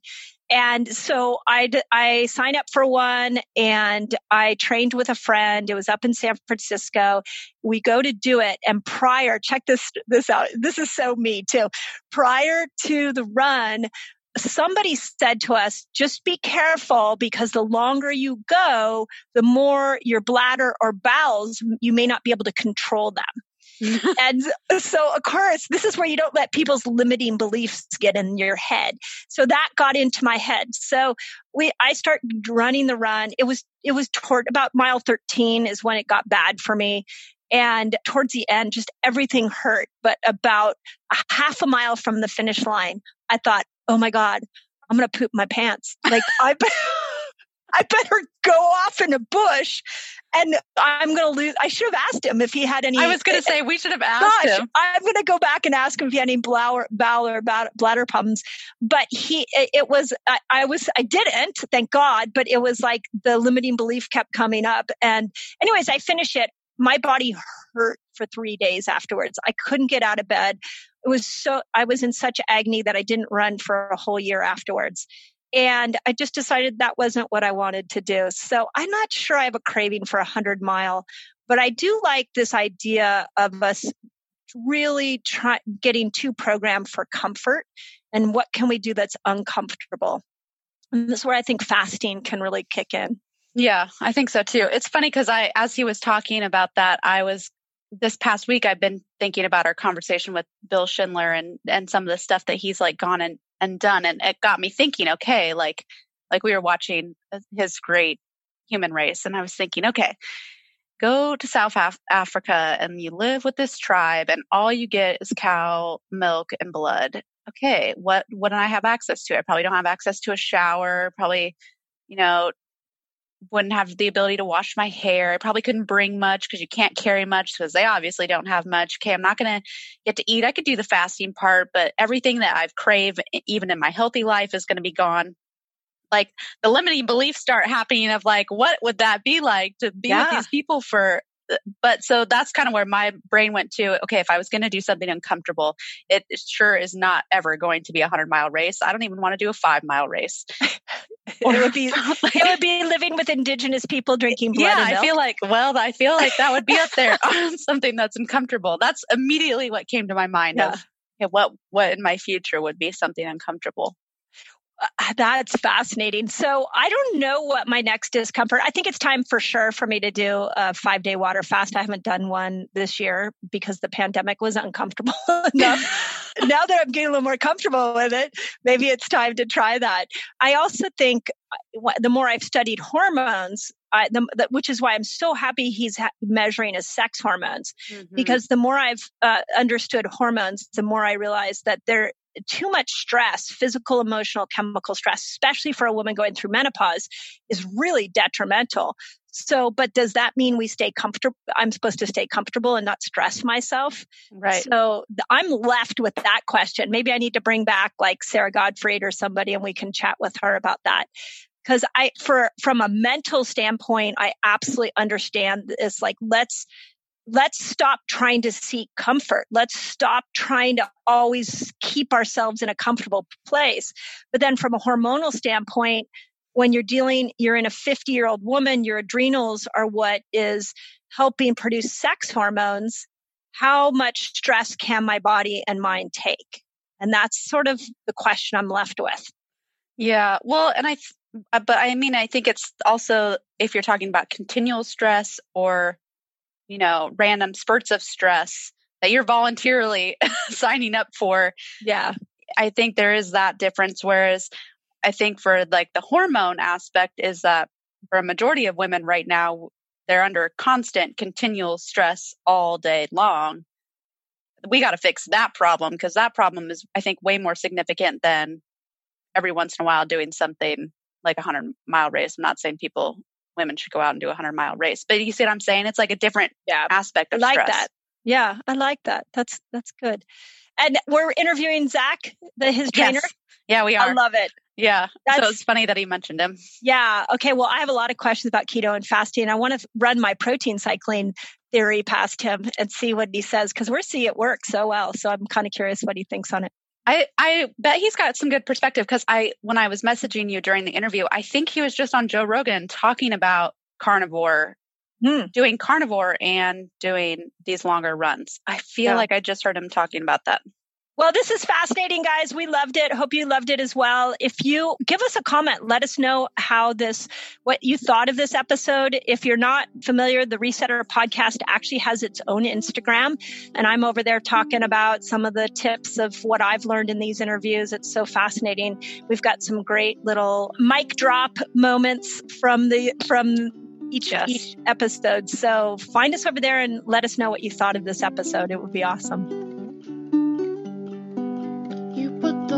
And so I, I signed up for one and I trained with a friend. It was up in San Francisco. We go to do it. And prior, check this, this out. This is so me too. Prior to the run, somebody said to us, just be careful because the longer you go, the more your bladder or bowels, you may not be able to control them. and so, of course, this is where you don't let people's limiting beliefs get in your head. So that got into my head. So we, I start running the run. It was, it was toward about mile 13 is when it got bad for me. And towards the end, just everything hurt. But about a half a mile from the finish line, I thought, oh my God, I'm going to poop my pants. Like I, I better go off in a bush and I'm going to lose. I should have asked him if he had any. I was going to eh, say we should have asked gosh, him. I'm going to go back and ask him if he had any bladder, bladder, bladder problems. But he, it, was, I, I, was, I didn't, thank God. But it was like the limiting belief kept coming up. And anyways, I finished it. My body hurt for three days afterwards. I couldn't get out of bed it was so I was in such agony that I didn't run for a whole year afterwards. And I just decided that wasn't what I wanted to do. So I'm not sure I have a craving for a hundred mile, but I do like this idea of us really try, getting too programmed for comfort and what can we do that's uncomfortable. And this is where I think fasting can really kick in. Yeah, I think so too. It's funny because I, as he was talking about that, I was this past week I've been thinking about our conversation with Bill Schindler and and some of the stuff that he's like gone and, and done and it got me thinking okay like like we were watching uh, his great human race and I was thinking okay go to South Af- Africa and you live with this tribe and all you get is cow milk and blood. Okay what what do I have access to? I probably don't have access to a shower probably you know wouldn't have the ability to wash my hair. I probably couldn't bring much because you can't carry much because they obviously don't have much. Okay, I'm not going to get to eat. I could do the fasting part, but everything that I've craved, even in my healthy life, is going to be gone. Like the limiting beliefs start happening of like, what would that be like to be yeah. with these people for uh, but so that's kind of where my brain went to okay if i was going to do something uncomfortable it sure is not ever going to be a 100 mile race i don't even want to do a five mile race it would be it would be living with indigenous people drinking blood yeah i feel like well i feel like that would be up there on something that's uncomfortable. That's immediately what came to my mind yeah. of what what in my future would be something uncomfortable that's fascinating. So I don't know what my next discomfort. I think it's time for sure for me to do a five day water fast. I haven't done one this year because the pandemic was uncomfortable enough. now that I'm getting a little more comfortable with it, maybe it's time to try that. I also think uh, the more I've studied hormones, I, the, the, which is why I'm so happy he's ha- measuring his sex hormones, mm-hmm. because the more I've uh, understood hormones, the more I realize that there too much stress, physical, emotional, chemical stress, especially for a woman going through menopause, is really detrimental. So, but does that mean we stay comfortable? I'm supposed to stay comfortable and not stress myself. Right. So I'm left with that question. Maybe I need to bring back like Sara Gottfried or somebody and we can chat with her about that. Cause I, for, from a mental standpoint, I absolutely understand this. Like, let's, let's stop trying to seek comfort. Let's stop trying to always keep ourselves in a comfortable place. But then from a hormonal standpoint, when you're dealing, you're in a 50 year old woman, your adrenals are what is helping produce sex hormones. How much stress can my body and mind take? And that's sort of the question I'm left with. Yeah. Well, and I, uh, but I mean, I think it's also if you're talking about continual stress or, you know, random spurts of stress that you're voluntarily signing up for. Yeah. I think there is that difference. Whereas I think for like the hormone aspect is that for a majority of women right now, they're under constant continual stress all day long. We got to fix that problem because that problem is, I think, way more significant than every once in a while doing something like a hundred mile race. I'm not saying people, women should go out and do a hundred mile race, but you see what I'm saying? It's like a different yeah. aspect of I like stress. that. Yeah, I like that. That's that's good. And we're interviewing Zach, the his trainer. Yes. Yeah, we are. I love it. Yeah. That's, so it's funny that he mentioned him. Yeah. Okay. Well, I have a lot of questions about keto and fasting. I want to run my protein cycling theory past him and see what he says because we're seeing it work so well. So I'm kind of curious what he thinks on it. I, I bet he's got some good perspective because I when I was messaging you during the interview, I think he was just on Joe Rogan talking about carnivore, hmm. doing carnivore and doing these longer runs. I feel yeah. like I just heard him talking about that. Well, this is fascinating, guys. We loved it. Hope you loved it as well. If you give us a comment, let us know how this, what you thought of this episode. If you're not familiar, the Resetter podcast actually has its own Instagram. And I'm over there talking about some of the tips of what I've learned in these interviews. It's so fascinating. We've got some great little mic drop moments from the, from each, yes. each episode. So find us over there and let us know what you thought of this episode. It would be awesome.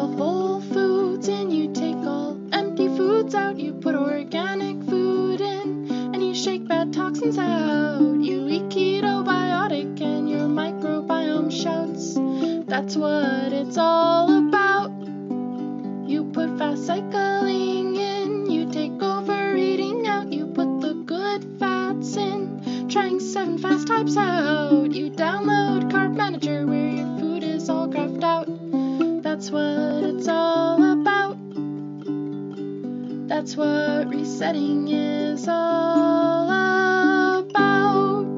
Foods in, you take all empty foods out, you put organic food in, and you shake bad toxins out. You eat keto biotic, and your microbiome shouts. That's what it's all about. You put fast cycling in, you take over eating out, you put the good fats in, trying seven fast types out. You download Carb Manager where your food is all graphed out. That's what it's all about. That's what resetting is all about.